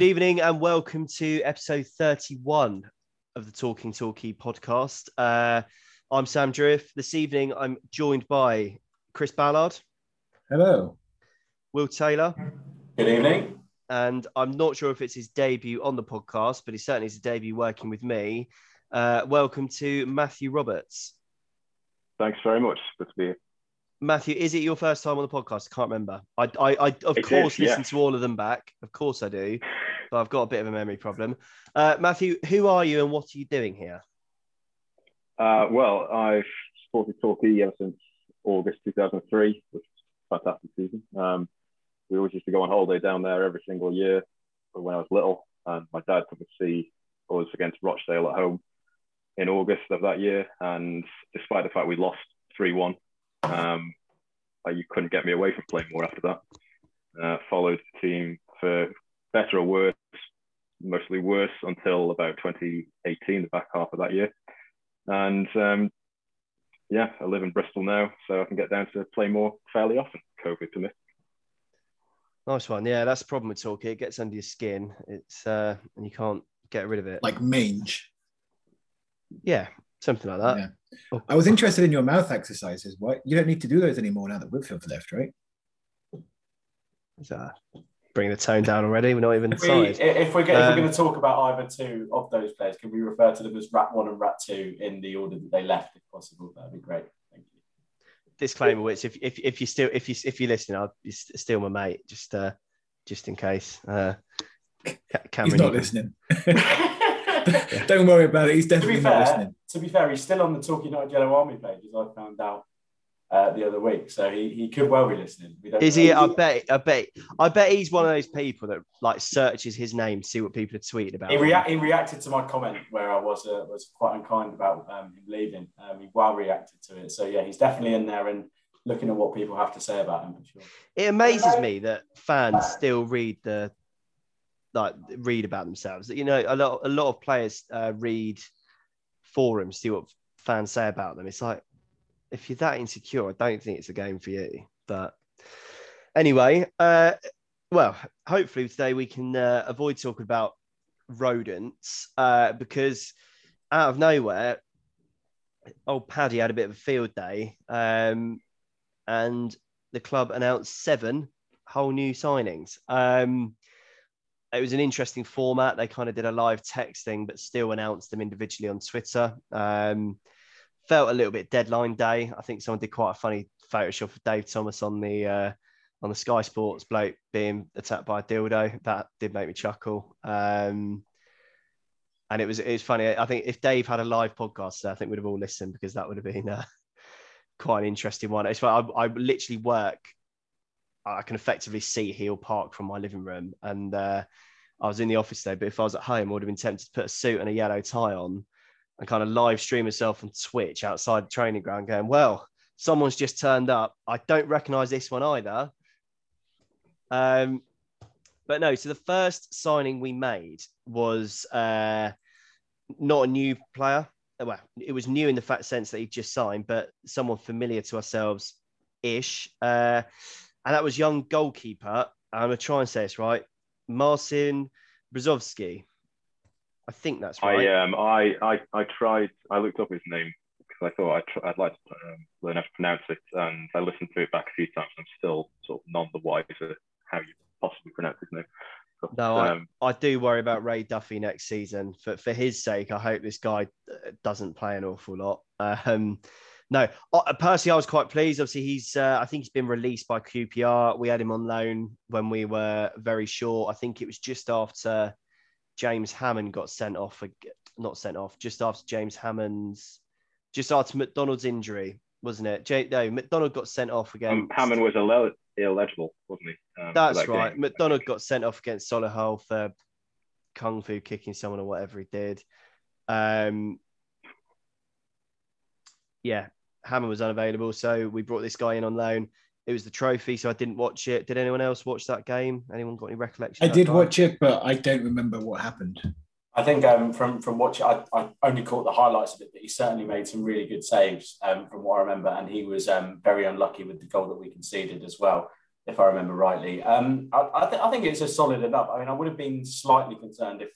Good evening and welcome to episode 31 of the Talking Talkie podcast. Uh, I'm Sam Drift. This evening I'm joined by Chris Ballard, Hello. Will Taylor, Good evening. and I'm not sure if it's his debut on the podcast, but he certainly is a debut working with me. Uh, welcome to Matthew Roberts. Thanks very much. Good to be here. Matthew, is it your first time on the podcast? I can't remember. I, I, I of It course, is, yeah. listen to all of them back. Of course, I do, but I've got a bit of a memory problem. Uh, Matthew, who are you and what are you doing here? Uh, well, I've supported Torquay ever since August 2003, which was a fantastic season. Um, we always used to go on holiday down there every single year when I was little, and my dad took me to see us against Rochdale at home in August of that year. And despite the fact we lost 3 1, um, you couldn't get me away from Plainmoor after that. Uh, followed the team for better or worse, mostly worse until about 2018, the back half of that year. And um, yeah, I live in Bristol now, so I can get down to Plainmoor fairly often. COVID permit. Nice one. Yeah, that's the problem with Torquay. It gets under your skin. It's uh, and you can't get rid of it. Like mange. yeah, something like that. Yeah. Oh, I was interested in your mouth exercises. What you don't need to do those anymore now that Whitfield's left, right? is that bringing the tone down already? We're not even If, we, inside. if we're, go- if Um, we're going to talk about either two of those players, can we refer to them as Rat One and Rat Two in the order that they left, if possible? That'd be great. Thank you. Disclaimer: which if if if you still if you if you listen, I'll be still my mate. Just uh, just in case. Uh, Ca- Cameron, He's not listening. don't worry about it. He's to definitely be not fair, listening. to be fair, he's still on the Talking Night Yellow Army page, as I found out uh, the other week. So he, he could well be listening. We don't Is he? I bet. I bet. I bet he's one of those people that like searches his name, to see what people are tweeting about. He, rea- he reacted to my comment where I was uh, was quite unkind about um, him leaving. Um, he well reacted to it. So yeah, he's definitely in there and looking at what people have to say about him for sure. it amazes me that fans still read the like read about themselves. You know, a lot a lot of players uh, read forums, see what fans say about them. It's like if you're that insecure, I don't think it's a game for you. But anyway, uh, well, hopefully today we can uh, avoid talking about rodents uh, because out of nowhere, old Paddy had a bit of a field day, um, and the club announced seven whole new signings. Um, it was an interesting format. They kind of did a live texting, but still announced them individually on Twitter. Um, felt a little bit deadline day. I think someone did quite a funny Photoshop of Dave Thomas on the uh, on the Sky Sports bloke being attacked by a dildo. That did make me chuckle. Um, and it was it was funny. I think if Dave had a live podcast, I think we'd have all listened because that would have been uh, quite an interesting one. It's I, I literally work. I can effectively see Heel Park from my living room, and uh, I was in the office today. But if I was at home, I would have been tempted to put a suit and a yellow tie on, and kind of live stream myself on Twitch outside the training ground, going, "Well, someone's just turned up. I don't recognise this one either." Um, but no. So the first signing we made was uh, not a new player. Well, it was new in the fact sense that he just signed, but someone familiar to ourselves ish. Uh, and that was young goalkeeper. I'm gonna try and say this right. Marcin Brzozowski. I think that's right. I um I, I I tried. I looked up his name because I thought I'd, tr- I'd like to um, learn how to pronounce it, and I listened to it back a few times. I'm still sort of none the wiser how you possibly pronounce his name. But, No, I- um, I do worry about Ray Duffy next season. For for his sake, I hope this guy uh, doesn't play an awful lot. Um, no, I- personally, I was quite pleased. Obviously, he's uh, I think he's been released by QPR. We had him on loan when we were very short. I think it was just after James Hammond got sent off. ag- Not sent off, just after James Hammond's, just after McDonald's injury, wasn't it? J- no, McDonald got sent off again. um, Hammond was ille- illegible, wasn't he? Um, That's that right. game. McDonald got sent off against Solihull for kung fu kicking someone or whatever he did. Um, yeah, Hammond was unavailable, so we brought this guy in on loan. It was the trophy, so I didn't watch it. Did anyone else watch that game? Anyone got any recollection? I did guy? watch it, but I don't remember what happened. I think um, from from watching, I, I only caught the highlights of it, but he certainly made some really good saves um, from what I remember, and he was um, very unlucky with the goal that we conceded as well. if I remember rightly. Um, I, I, th- I, think it's a solid enough. I mean, I would have been slightly concerned if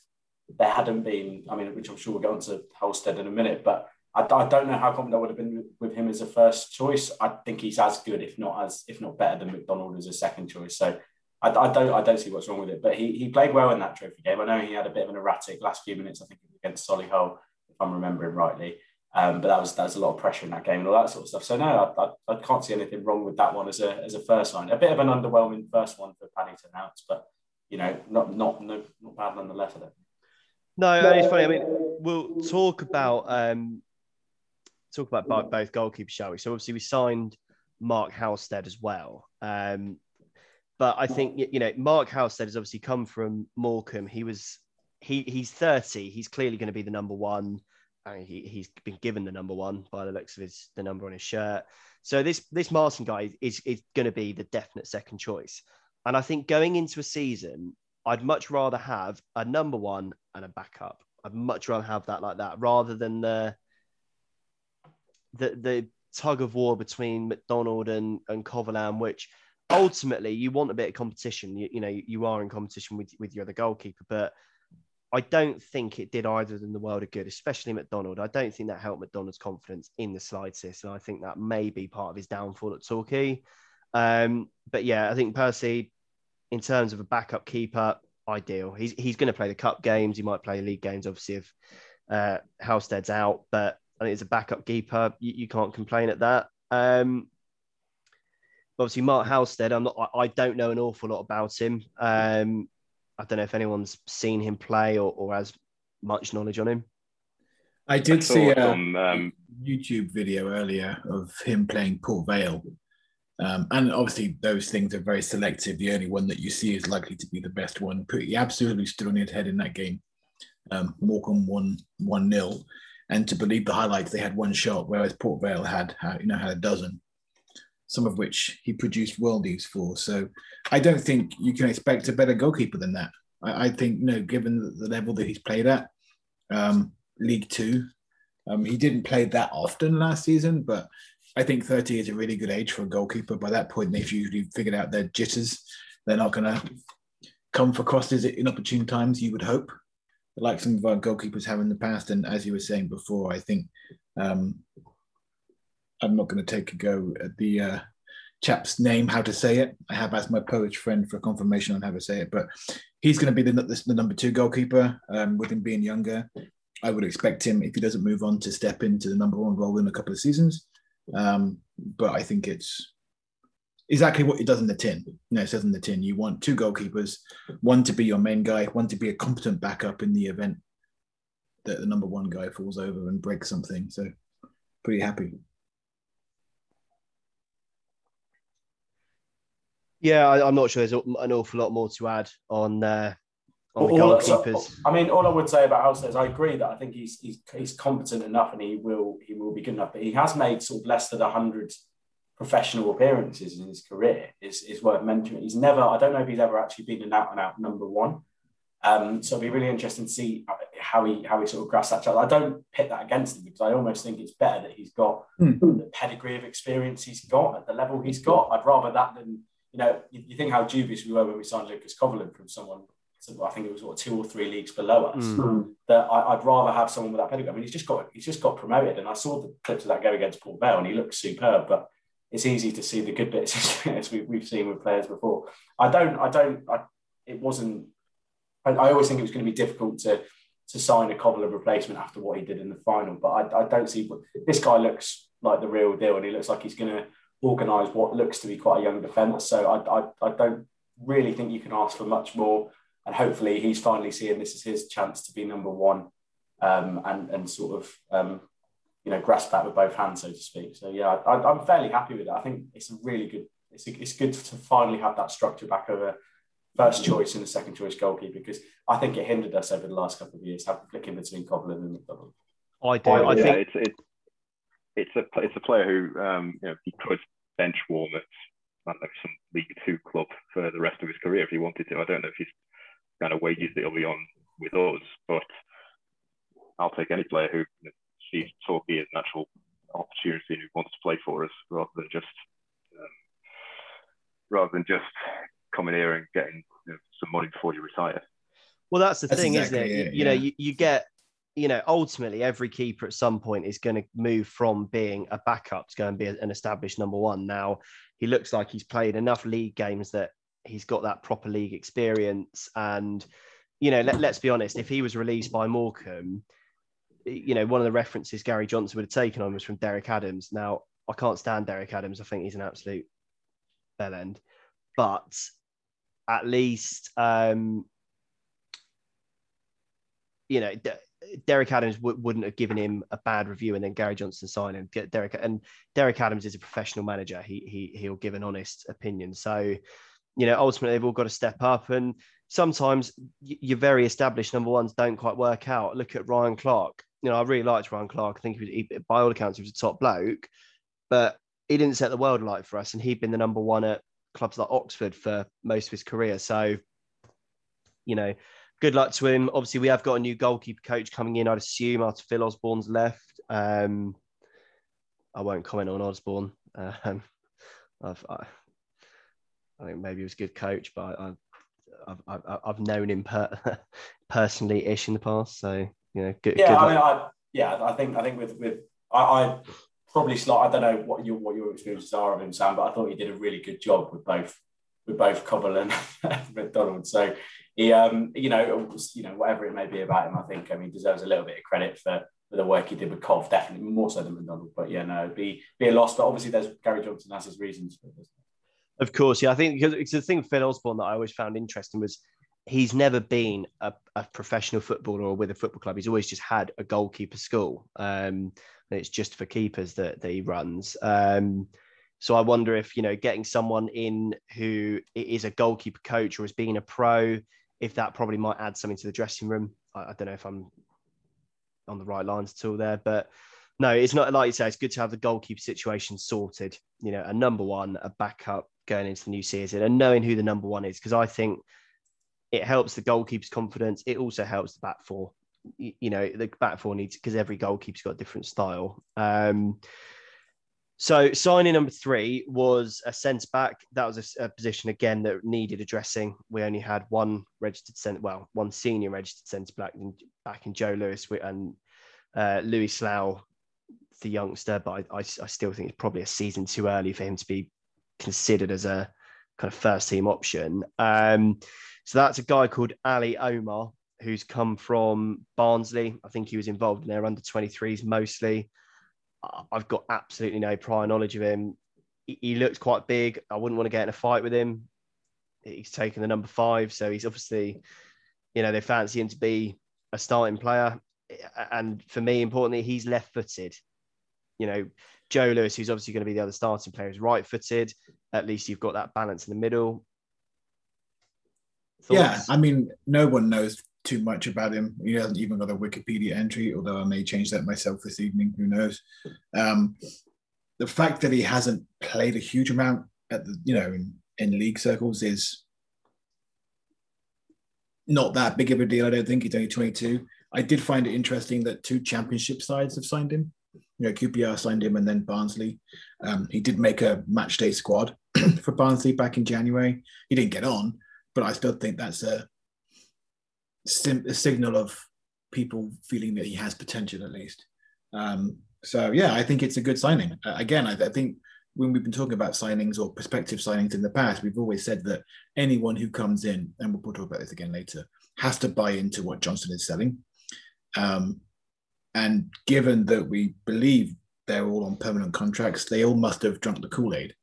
there hadn't been. I mean, which I'm sure we'll get on to Halstead in a minute, but I, I don't know how confident I would have been with him as a first choice. I think he's as good, if not as if not better than McDonald as a second choice. So I, I, don't I don't see what's wrong with it. But he, he played well in that trophy game. I know he had a bit of an erratic last few minutes. I think against Solihull, if I'm remembering rightly. Um, but that was that was a lot of pressure in that game and all that sort of stuff. So no, I, I, I, can't see anything wrong with that one as a as a first line. A bit of an underwhelming first one for Paddington House, but you know, not not no, not bad nonetheless. I No, no, it's funny. I mean, we'll talk about um, talk about both goalkeepers, shall we? So obviously we signed Mark Halstead as well. Um, but I think you know Mark Halstead has obviously come from Morecambe. He was he he's 30. He's clearly going to be the number one. I mean, he, he's been given the number one by the looks of his the number on his shirt. So this this Martin guy is is going to be the definite second choice. And I think going into a season, I'd much rather have a number one and a backup. I'd much rather have that like that rather than the the the tug of war between McDonald and and Covolan, which ultimately you want a bit of competition. You, you know, you are in competition with with your other goalkeeper, but I don't think it did either than the world of good, especially McDonald. I don't think that helped McDonald's confidence in the slightest. And I think that may be part of his downfall at Torquay. Um, but yeah, I think Percy, in terms of a backup keeper, ideal. He's he's going to play the cup games. He might play league games, obviously, if uh, Halstead's out. But I think as a backup keeper, you, you can't complain at that. Um, obviously, Mark Halstead, I'm not. I, I, don't know an awful lot about him. Um, I don't know if anyone's seen him play or, or has much knowledge on him. I did I see a um, YouTube video earlier of him playing Port Vale. Um, and obviously, those things are very selective. The only one that you see is likely to be the best one. He absolutely stood on his head in that game. Um, Morecambe won 1 0. And to believe the highlights, they had one shot, whereas Port Vale had, you know, had a dozen some of which he produced worldies for. So I don't think you can expect a better goalkeeper than that. I, I think, you know, given the, the, level that he's played at, um, League Two, um, he didn't play that often last season, but I think 30 is a really good age for a goalkeeper. By that point, they've usually figured out their jitters. They're not going to come for crosses in opportune times, you would hope, like some of our goalkeepers have in the past. And as you were saying before, I think um, I'm not going to take a go at the uh, chap's name, how to say it. I have asked my Polish friend for confirmation on how to say it, but he's going to be the, the, the number two goalkeeper um, with him being younger. I would expect him, if he doesn't move on, to step into the number one role in a couple of seasons. Um, but I think it's exactly what it does in the tin. You know, it says in the tin, you want two goalkeepers, one to be your main guy, one to be a competent backup in the event that the number one guy falls over and breaks something. So pretty happy. Yeah, I, am not sure there's an awful lot more to add on uh, on the goalkeepers. I mean, all I would say about Halstead is I agree that I think he's, he's he's competent enough and he will he will be good enough. But he has made sort of less than hundred professional appearances in his career. Is is worth mentioning. He's never. I don't know if he's ever actually been an out and out number one. Um, so it'll be really interesting to see how he how he sort of grasps that challenge. I don't pit that against him because I almost think it's better that he's got mm. the pedigree of experience he's got at the level he's got. I'd rather that than you know, you, you, think how dubious we were when we signed Lucas Covolan from someone. I think it was what two or three leagues below us. Mm. That I, would rather have someone with that pedigree. I mean, he's just got he's just got promoted, and I saw the clips of that game against Port Vale, and he looked superb. But it's easy to see the good bits as we, have seen with players before. I don't, I don't, I, it wasn't. I, I, always think it was going to be difficult to to sign a Covolan replacement after what he did in the final. But I, I don't see this guy looks like the real deal, and he looks like he's going to organise what looks to be quite a young defence. So I, I, I don't really think you can ask for much more. And hopefully he's finally seeing this as his chance to be number one um, and, and sort of, um, you know, grasp that with both hands, so to speak. So yeah, I, am fairly happy with it. I think it's a really good, it's, a, it's good to finally have that structure back over first choice and the second choice goalkeeper because I think it hindered us over the last couple of years, having flicking between Covolan and McDonald. I do. I yeah, think it's, it's it's a it's a player who um, you know he could bench warm at know, some League Two club for the rest of his career if he wanted to. I don't know if he's kind of wages that he'll be on with us, but I'll take any player who you know, sees Torquay as an actual opportunity and who wants to play for us rather than just um, rather than just coming here and getting you know, some money before you retire. Well, that's the that's thing, exactly isn't it? it you, you know, you, you get, you know, ultimately every keeper at some point is going to move from being a backup to go and be an established number one. Now, he looks like he's played enough league games that he's got that proper league experience. And, you know, let, let's be honest, if he was released by Morecambe, you know, one of the references Gary Johnson would have taken on was from Derek Adams. Now, I can't stand Derek Adams. I think he's an absolute bell end. But at least, um, you know, Derek Adams w- wouldn't have given him a bad review, and then Gary Johnson signed him. Get Derek and Derek Adams is a professional manager. He he he'll give an honest opinion. So, you know, ultimately they've all got to step up, and sometimes your very established number ones don't quite work out. Look at Ryan Clarke. You know, I really liked Ryan Clarke. I think he was, he, by all accounts, he was a top bloke, but he didn't set the world alight for us, and he'd been the number one at clubs like Oxford for most of his career. So, you know, good luck to him. Obviously, we have got a new goalkeeper coach coming in, I'd assume, after Phil Osborne's left. Um, I won't comment on Osborne. Um, I've, I, I, think maybe he was a good coach, but I, I've, I've known him per, personally ish in the past. So, you know, good. Yeah, good I mean, I, yeah, I think, I think with, with, I, I probably slight. I don't know what your what your experiences are of him, Sam, but I thought he did a really good job with both with both Cobble and McDonald. So he, um, you know, was, you know, whatever it may be about him, I think I mean deserves a little bit of credit for for the work he did with Cov, definitely more so than McDonald. But yeah, no, it'd be be a loss. But obviously, there's Gary Johnson has his reasons for this. Of course, yeah. I think because it's the thing with Phil Osborne that I always found interesting was he's never been a, a, professional footballer or with a football club. He's always just had a goalkeeper school. Um, and it's just for keepers that, that he runs. Um, so I wonder if, you know, getting someone in who is a goalkeeper coach or has being a pro, if that probably might add something to the dressing room. I, I don't know if I'm on the right lines at all there, but no, it's not like you say, it's good to have the goalkeeper situation sorted, you know, a number one, a backup going into the new season and knowing who the number one is. Because I think it helps the goalkeeper's confidence. It also helps the back four you know the back four needs because every goalkeeper's got a different style. Um, so signing number three was a centre back. That was a, a, position again that needed addressing. We only had one registered centre, well, one senior registered centre back in, back in Joe Lewis and uh, Louis Slough, the youngster. But I, I, I still think it's probably a season too early for him to be considered as a kind of first team option. Um, so that's a guy called Ali Omar, who's come from Barnsley. I think he was involved in their under 23s mostly. I've got absolutely no prior knowledge of him. He, looks quite big. I wouldn't want to get in a fight with him. He's taken the number five, so he's obviously, you know, they fancy him to be a starting player. And for me, importantly, he's left-footed. You know, Joe Lewis, who's obviously going to be the other starting player, is right-footed. At least you've got that balance in the middle. Thoughts? Yeah, I mean, no one knows too much about him. He hasn't even got a Wikipedia entry, although I may change that myself this evening. Who knows? Um, the fact that he hasn't played a huge amount at the, you know, in, in league circles is not that big of a deal. I don't think he's only 22. I did find it interesting that two championship sides have signed him. You know, QPR signed him and then Barnsley. Um, he did make a match day squad for Barnsley back in January. He didn't get on, but I still think that's a sim- a signal of people feeling that he has potential at least. Um, so yeah, I think it's a good signing. Uh, again, I, I, think when we've been talking about signings or prospective signings in the past, we've always said that anyone who comes in, and we'll talk about this again later, has to buy into what Johnson is selling. Um, and given that we believe they're all on permanent contracts, they all must have drunk the Kool Aid,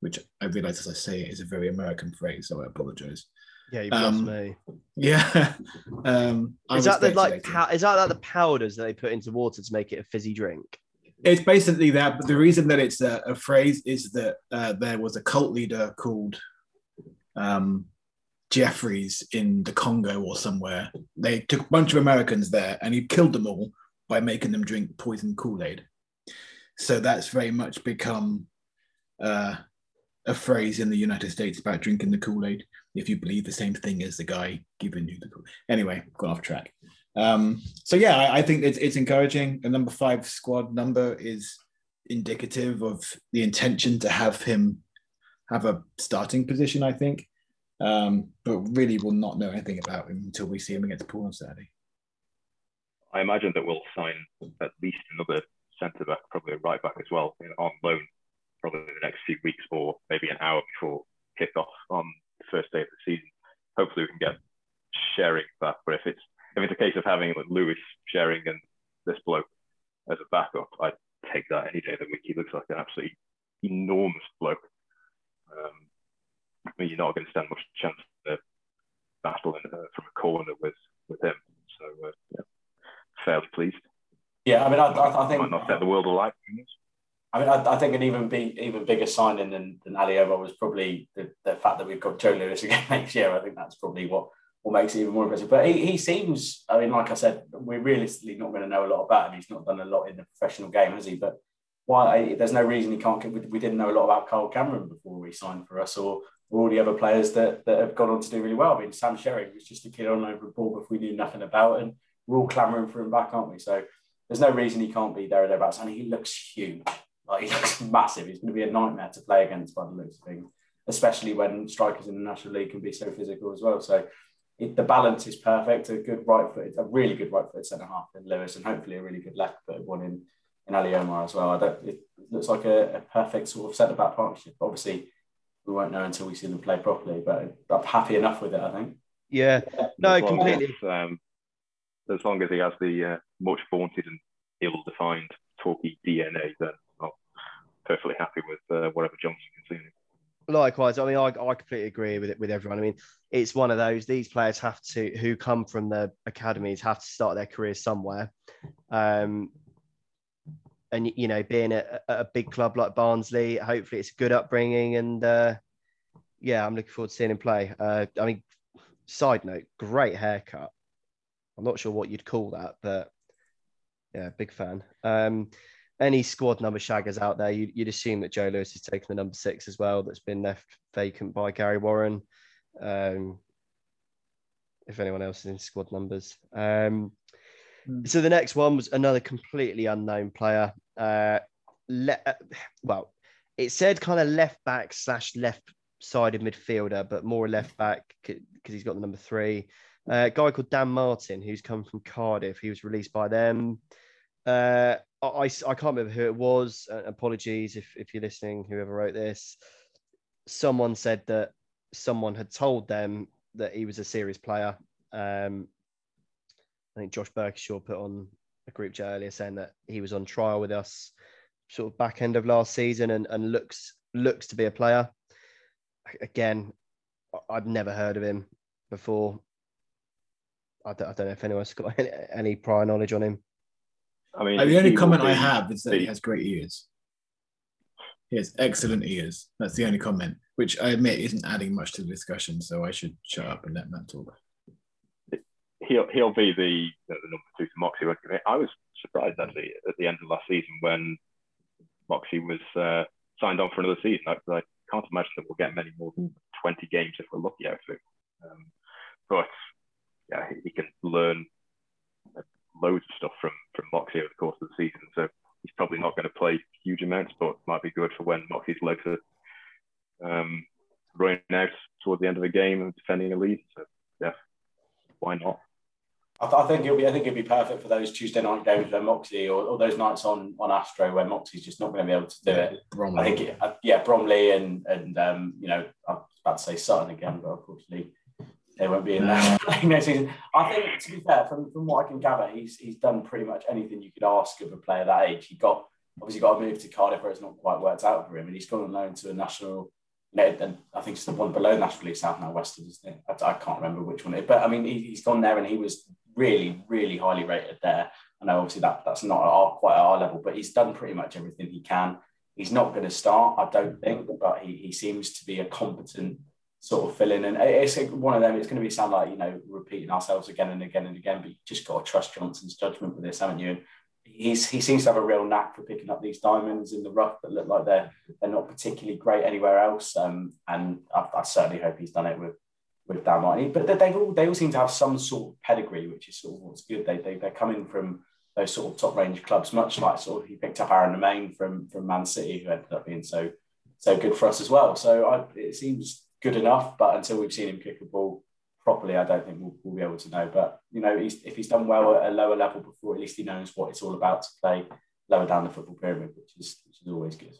which I realize as I say it is a very American phrase, so I apologize. Yeah, you um, me. Yeah. Um, is that the like? Pow- is that like the powders that they put into water to make it a fizzy drink? It's basically that. But the reason that it's a, a phrase is that uh, there was a cult leader called um, Jeffries in the Congo or somewhere. They took a bunch of Americans there, and he killed them all by making them drink poison Kool Aid. So that's very much become uh, a phrase in the United States about drinking the Kool Aid if you believe the same thing as the guy giving you the Kool-Aid. Anyway, got off track. Um, so yeah, I, I think it's, it's encouraging. The number five squad number is indicative of the intention to have him have a starting position, I think. Um, but really, we'll not know anything about him until we see him against Poole on Saturday. I imagine that we'll sign at least another centre back, probably a right back as well, on loan, probably in the next few weeks or maybe an hour before kickoff on the first day of the season. Hopefully, we can get Sherring that. But if it's if it's a case of having like Lewis Sherring and this bloke as a backup, I'd take that any day of the week. He looks like an absolutely enormous bloke. Um, I mean, you're not going to stand much chance of battling uh, from a corner with with him. So uh, yeah, fairly pleased. Yeah, I mean, I, I, I the world alight. I mean, I, I, think an even big, even bigger signing than than Ali Omar was probably the, the fact that we've got Joe Lewis again next year. I think that's probably what what makes it even more impressive. But he, he seems, I mean, like I said, we're realistically not going to know a lot about him. He's not done a lot in the professional game, has he? But why? There's no reason he can't. We, we didn't know a lot about Carl Cameron before he signed for us, or, all the other players that, that have gone on to do really well. I mean, Sam Sherring was just a kid on over a ball if we knew nothing about, and we're all clamouring for him back, aren't we? So there's no reason he can't be there or thereabouts. And he looks huge. Like he looks massive. He's going to be a nightmare to play against by the looks of things, especially when strikers in the National League can be so physical as well. So it, the balance is perfect. A good right foot, a really good right foot centre half in Lewis, and hopefully a really good left footed one in in Ali Omar as well. I don't. It looks like a, a perfect sort of centre back partnership. Obviously, we won't know until we see them play properly, but I'm happy enough with it. I think. Yeah. No, completely. As, um, as long as he has the uh, much vaunted and ill-defined Torquay DNA, then I'm perfectly happy with uh, whatever Johnson can see. Likewise, I mean, I, I completely agree with it with everyone. I mean, it's one of those. These players have to, who come from the academies, have to start their careers somewhere. Um, and you know, being at a, a big club like Barnsley, hopefully it's a good upbringing. And uh, yeah, I'm looking forward to seeing him play. Uh, I mean, side note, great haircut. I'm not sure what you'd call that, but yeah, big fan. Um, any squad number shaggers out there, you'd, you'd assume that Joe Lewis has taken the number six as well, that's been left vacant by Gary Warren. Um, if anyone else is in squad numbers. Um, mm. So the next one was another completely unknown player. Uh, le- uh, well, it said kind of left back slash left sided midfielder, but more left back because he's got the number three. Uh, a guy called Dan Martin, who's come from Cardiff. He was released by them. Uh, I, I can't remember who it was. Uh, apologies if, if you're listening, whoever wrote this. Someone said that someone had told them that he was a serious player. Um, I think Josh Burkishaw put on a group chat earlier saying that he was on trial with us sort of back end of last season and, and looks looks to be a player. Again, I'd never heard of him before. I don't, I don't know if anyone's got any, any prior knowledge on him. I mean, the only comment I have is that he has great ears. He has excellent ears. That's the only comment, which I admit isn't adding much to the discussion. So I should shut up and let Matt talk. He'll he'll be the, the number two to Moxey. I was surprised actually at the end of last season when Moxey was uh, signed on for another season. I, I, can't imagine that we'll get many more than 20 games if we're lucky out of it. Um, but yeah, he can learn loads of stuff from from Moxey over the course of the season. So he's probably not going to play huge amounts, but might be good for when Moxey's legs are um, running out toward the end of the game and defending a lead. So yeah, why not? I, th- I think it'll be. I think it'll be perfect for those Tuesday night games where Moxey or, or those nights on on Astro where Moxey's just not going to be able to do it. Bromley. I think, it, uh, yeah, Bromley and and um, you know, I was about to say Sutton again, but unfortunately they won't be in there next season. I think, to be fair, from, from what I can gather, he's he's done pretty much anything you could ask of a player that age. He got obviously got a move to Cardiff where it's not quite worked out for him, and he's gone on loan to a national. You and I think it's the one below National League South now Western, isn't it? I, I can't remember which one it is, but I mean he, has gone there and he was really, really highly rated there. I know obviously that that's not at our, quite at our level, but he's done pretty much everything he can. He's not going to start, I don't think, but he, he seems to be a competent sort of fill in. And it's one of them. It's going to be sound like you know repeating ourselves again and again and again. But you just got to trust Johnson's judgment with this, haven't you? He's he seems to have a real knack for picking up these diamonds in the rough that look like they're they're not particularly great anywhere else. Um, and I, I, certainly hope he's done it with with Dan Martin. But they all they all seem to have some sort of pedigree, which is sort of what's good. They they they're coming from those sort of top range clubs, much like sort of he picked up Aaron Nemane from from Man City, who ended up being so so good for us as well. So I, it seems good enough, but until we've seen him kick a ball properly, I don't think we'll, we'll be able to know. But you know, he's, if he's done well at a lower level before, at least he knows what it's all about to play lower down the football pyramid, which is which is always good.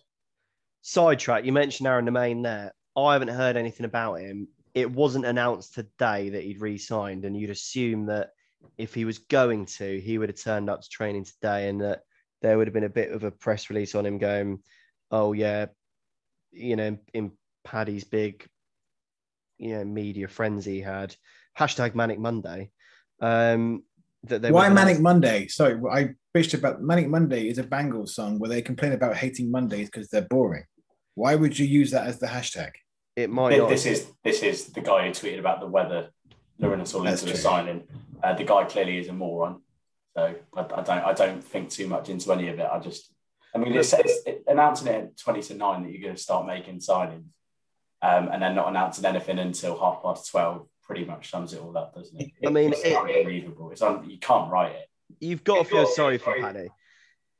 Sidetrack. You mentioned Aaron Nemane there. I haven't heard anything about him. It wasn't announced today that he'd re-signed, and you'd assume that if he was going to, he would have turned up to training today, and that there would have been a bit of a press release on him going, "Oh yeah, you know, in Paddy's big, you know, media frenzy had hashtag Manic Monday." Um, that they why Manic Monday? Sorry, I bitched about Manic Monday is a Bangles song where they complain about hating Mondays because they're boring. Why would you use that as the hashtag? It might. This, this is this is the guy who tweeted about the weather luring us all into the signing. Uh, the guy clearly is a moron. So I, I, don't I don't think too much into any of it. I just I mean it's, it's it, announcing it at twenty to nine that you're going to start making signings, um, and then not announcing anything until half past twelve pretty much sums it all up, doesn't it? it I mean, it's it, unbelievable. It's un, you can't write it. You've got to feel sorry for Paddy.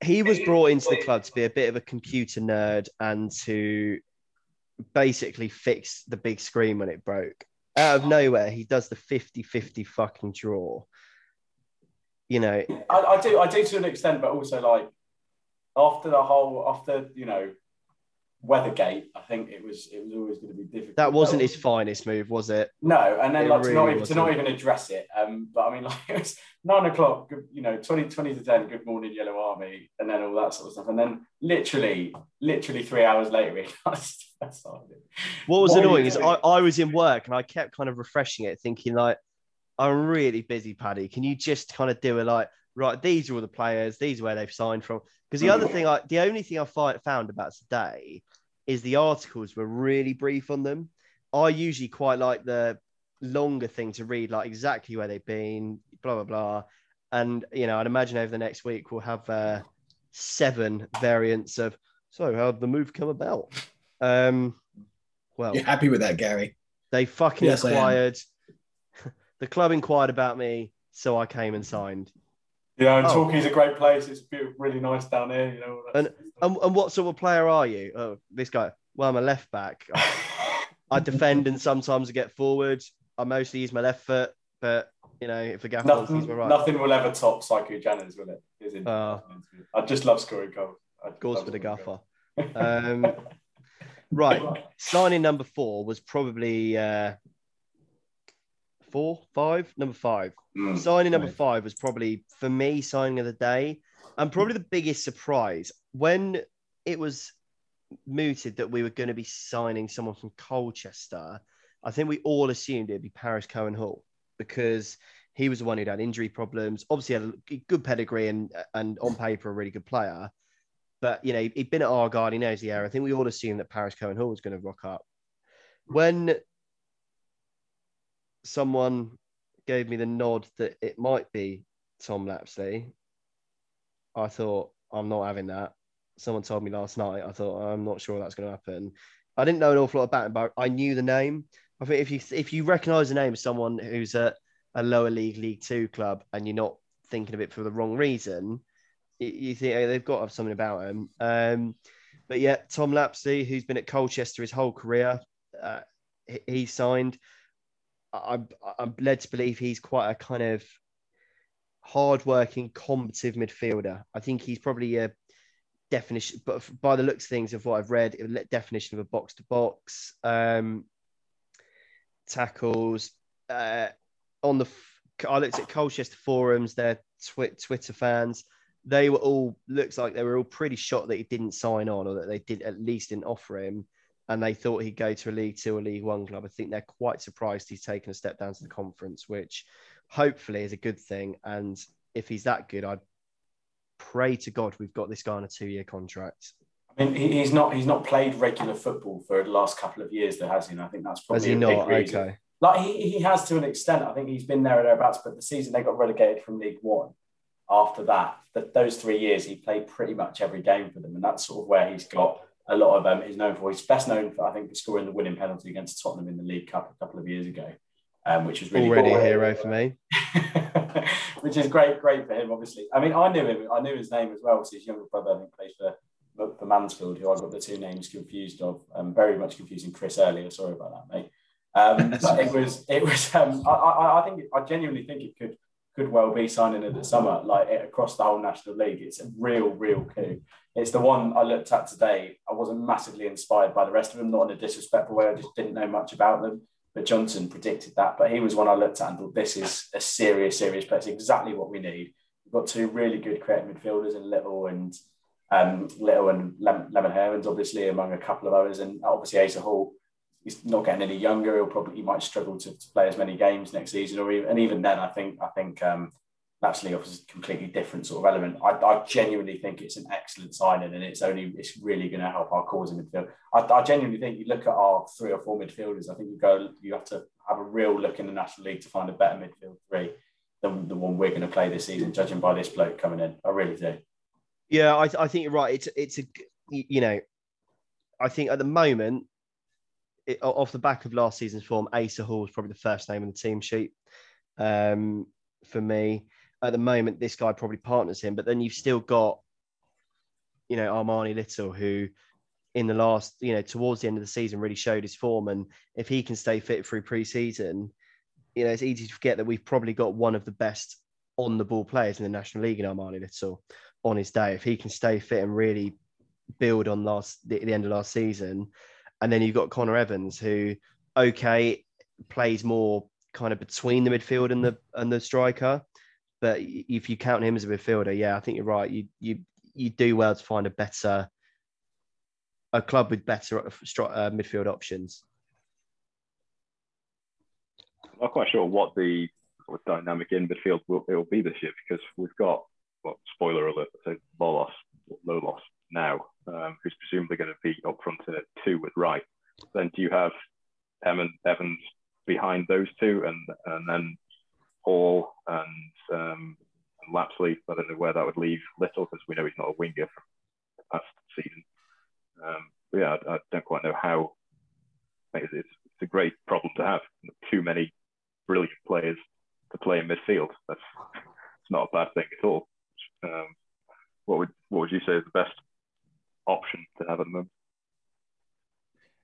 He was brought into the club to be a bit of a computer nerd and to basically fix the big screen when it broke. Out of nowhere, he does the 50 50 fucking draw. You know, I, I do, I do to an extent, but also like after the whole, after you know, Weathergate, I think it was it was always going to be difficult. That wasn't his finest move, was it? No, and then it like really to not even to not even address it. Um, but I mean, like it was nine o'clock, you know, 20, 20 to ten. Good morning, Yellow Army, and then all that sort of stuff, and then literally, literally three hours later, he What was annoying is I, I was in work and I kept kind of refreshing it, thinking like, I'm really busy, Paddy. Can you just kind of do it like right? These are all the players. These are where they've signed from. Because the other thing, I the only thing I find, found about today is the articles were really brief on them. I usually quite like the longer thing to read, like exactly where they've been, blah blah blah. And you know, I'd imagine over the next week we'll have uh, seven variants of. So how did the move come about? Um, well, you're happy with that, Gary? They fucking yes, inquired. the club inquired about me, so I came and signed. Yeah, and oh. Torquay's a great place. It's really nice down here, you know. And, and, and what sort of player are you? Oh, this guy. Well, I'm a left back. I, I defend and sometimes I get forward. I mostly use my left foot, but you know, if the gaffer nothing, wants right. Nothing will ever top Psycho Janners, will it? Is it? Uh, I just love scoring goals. Goals for the gaffer. um, right. Signing number four was probably uh, four, five, number five. Mm, signing number five was probably for me signing of the day, and probably the biggest surprise when it was mooted that we were going to be signing someone from Colchester. I think we all assumed it'd be Paris Cowan-Hall because he was the one who'd had injury problems. Obviously, had a good pedigree and and on paper a really good player. But you know, he'd been at Argyle, he knows the area. I think we all assumed that Paris Cowan-Hall was going to rock up. When someone gave me the nod that it might be Tom Lapslie, I thought, I'm not having that. Someone told me last night. I thought, I'm not sure that's going to happen. I didn't know an awful lot about him, but I knew the name. I think if you if you recognise the name of someone who's at a lower league, League Two club, and you're not thinking of it for the wrong reason, you think hey, they've got to have something about him. Um, but yeah, Tom Lapslie, who's been at Colchester his whole career, uh, he, he signed. I'm, I'm led to believe he's quite a kind of hard-working, combative midfielder. I think he's probably a definition, but by the looks of things of what I've read, definition of a box-to-box um, tackles. Uh, on the, I looked at Colchester forums, their tw- Twitter fans. They were all looks like they were all pretty shocked that he didn't sign on, or that they did at least didn't offer him and they thought he'd go to a League Two or League One club. I think they're quite surprised he's taken a step down to the conference, which hopefully is a good thing. And if he's that good, I pray to God we've got this guy on a two-year contract. I mean, he's not he's not played regular football for the last couple of years, though, has he? And I think that's probably has he not? Okay. Like he, he has to an extent. I think he's been there or thereabouts. But the season they got relegated from League One, after that, that those three years he played pretty much every game for them, and that's sort of where he's got a lot of um, he's known for. He's best known for, I think, for scoring the winning penalty against Tottenham in the League Cup a couple of years ago, um, which was really already cool. a hero for me. which is great, great for him. Obviously, I mean, I knew him. I knew his name as well. So his younger brother, I think, plays for for Mansfield, who I got the two names confused of. Um, very much confusing Chris earlier. Sorry about that, mate. Um, but it was it was. Um, I, I, I think I genuinely think it could could well be signing in the summer, like across the whole National League. It's a real, real coup. It's the one I looked at today. I wasn't massively inspired by the rest of them, not in a disrespectful way. I just didn't know much about them. But Johnson predicted that. But he was one I looked at and thought, this is a serious, serious. It's exactly what we need. We've got two really good creative midfielders in Little and um, Little and Lem- Lemonheigh-Evans, obviously, among a couple of others. And obviously, Asa Hall he's not getting any younger. He'll probably he might struggle to, to play as many games next season, or even, and even then, I think I think um, Lapslie offers a completely different sort of element. I, I, genuinely think it's an excellent signing, and it's only it's really going to help our cause in midfield. I, I, genuinely think you look at our three or four midfielders. I think you go you have to have a real look in the National League to find a better midfield three than the one we're going to play this season, judging by this bloke coming in. I really do. Yeah, I, I think you're right. It's it's a you know, I think at the moment it, off the back of last season's form, Asa Hall was probably the first name on the team sheet um, for me. At the moment, this guy probably partners him, but then you've still got, you know, Armani Little, who in the last, you know, towards the end of the season really showed his form. And if he can stay fit through preseason, you know, it's easy to forget that we've probably got one of the best on the ball players in the National League in Armani Little on his day. If he can stay fit and really build on last the, the end of last season, and then you've got Connor Evans, who, okay, plays more kind of between the midfield and the and the striker. But if you count him as a midfielder, yeah, I think you're right. You you you do well to find a better a club with better uh, uh midfield options. I'm not quite sure what the dynamic in midfield will, it will be this year because we've got well, spoiler alert, so Lolos, Lolos now, um, who's presumably going to be up front in it two with Wright. Then do you have Evan, Evans behind those two, and and then Hall and, um, and Lapslie? I don't know where that would leave Little because we know he's not a winger from the past season. Um, yeah, I, I, don't quite know how. It's, it's a great problem to have. Too many brilliant players to play in midfield. That's it's not a bad thing at all. Um, what would what would you say is the best option to have at the moment.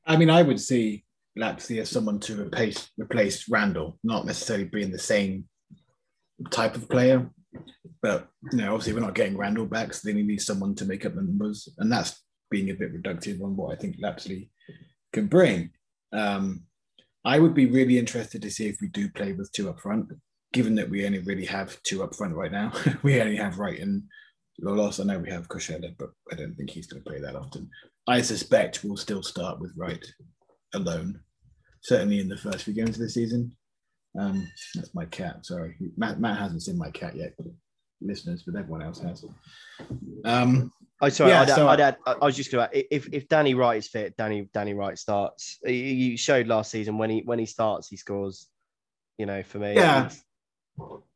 I mean, I would see Lapslie as someone to replace replace Randall, not necessarily being the same type of player. But you know, obviously we're not getting Randall back, so they need someone to make up the numbers, and that's being a bit reductive on what I think Lapslie can bring. Um, I would be really interested to see if we do play with two up front, given that we only really have two up front right now. we only have Wright and Lolos, I know we have Kosheda, but I don't think he's going to play that often. I suspect we'll still start with Wright alone, certainly in the first few games of the season. Um, that's my cat. Sorry, Matt, Matt hasn't seen my cat yet, listeners, but everyone else has. Um, oh, sorry. Yeah, I'd, so I'd add, I was just going to if if Danny Wright is fit, Danny Danny Wright starts. You showed last season when he when he starts, he scores. You know, for me, yeah.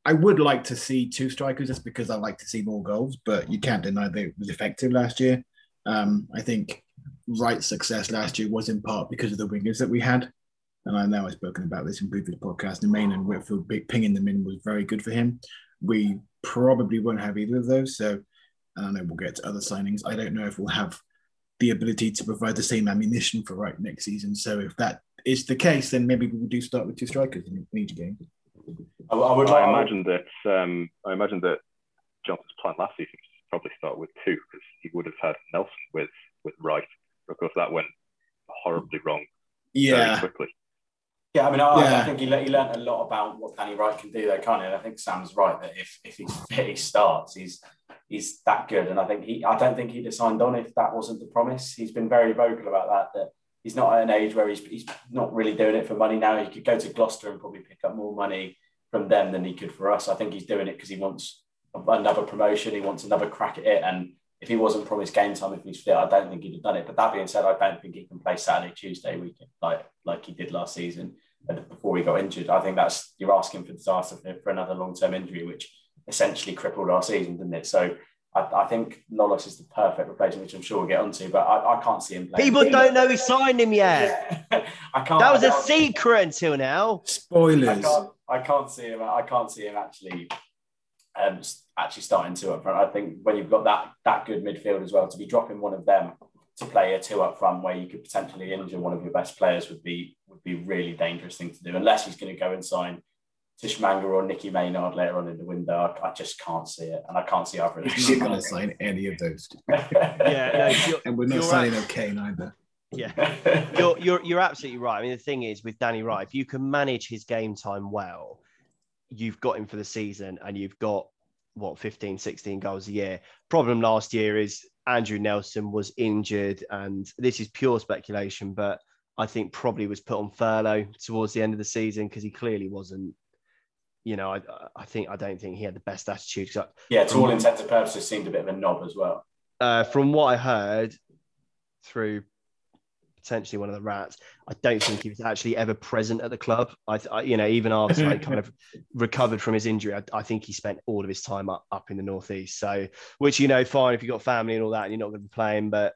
I would like to see two strikers just because I like to see more goals, but you can't deny that it was effective last year. Um, I think Wright's success last year was in part because of the wingers that we had. And I know I've spoken about this in previous podcasts. Nemane and Whitfield pinging them in was very good for him. We probably won't have either of those. So I know we'll get to other signings. I don't know if we'll have the ability to provide the same ammunition for Wright next season. So if that is the case, then maybe we do start with two strikers in each game. I, I would. I imagine that. Um, I imagine that Johnson's plan last season was probably start with two because he would have had Nelson with with Wright. Of course, that went horribly wrong. Yeah. quickly. Yeah, I mean, I, yeah. I think he, le- he learned a lot about what Danny Wright can do, though, can't he? And I think Sam's right that if if he's fit, he starts. He's he's that good, and I think he. I don't think he'd have signed on if that wasn't the promise. He's been very vocal about that. That he's not at an age where he's he's not really doing it for money now. He could go to Gloucester and probably pick up more money from them than he could for us. I think he's doing it because he wants another promotion. He wants another crack at it. And if he wasn't promised game time, if he's fit, I don't think he'd have done it. But that being said, I don't think he can play Saturday, Tuesday weekend like like he did last season uh, before he got injured. I think that's you're asking for disaster for, for another long term injury, which essentially crippled our season, didn't it? So I, I, think Lolos is the perfect replacement, which I'm sure we'll get onto, but I, I can't see him playing. People don't know he signed him yet. I can't. That was a secret until now. Spoilers. I can't, see him. I can't see him actually um, actually starting two up front. I think when you've got that that good midfield as well, to be dropping one of them to play a two up front where you could potentially injure one of your best players would be would be really dangerous thing to do. Unless he's going to go and sign Tshimanga or Nicky Maynard later on in the window, I, I just can't see it, and I can't see either. He's not going to sign any of those. yeah, no, and we're not signing right. Kane either. Yeah, you're, you're you're absolutely right. I mean, the thing is with Danny Wright, if you can manage his game time well, you've got him for the season, and you've got what 15, 16 goals a year. Problem last year is Andrew Nelson was injured, and this is pure speculation, but I think probably was put on furlough towards the end of the season because he clearly wasn't. You know, I, I think I don't think he had the best attitude. yeah, to all intents and purposes, seemed a bit of a knob as well. Uh, from what I heard through potentially one of the rats. I don't think he was actually ever present at the club. I, I you know, even after I kind of recovered from his injury, I, I, think he spent all of his time up up in the northeast. So, which you know, fine if you've got family and all that, and you're not going to be playing. But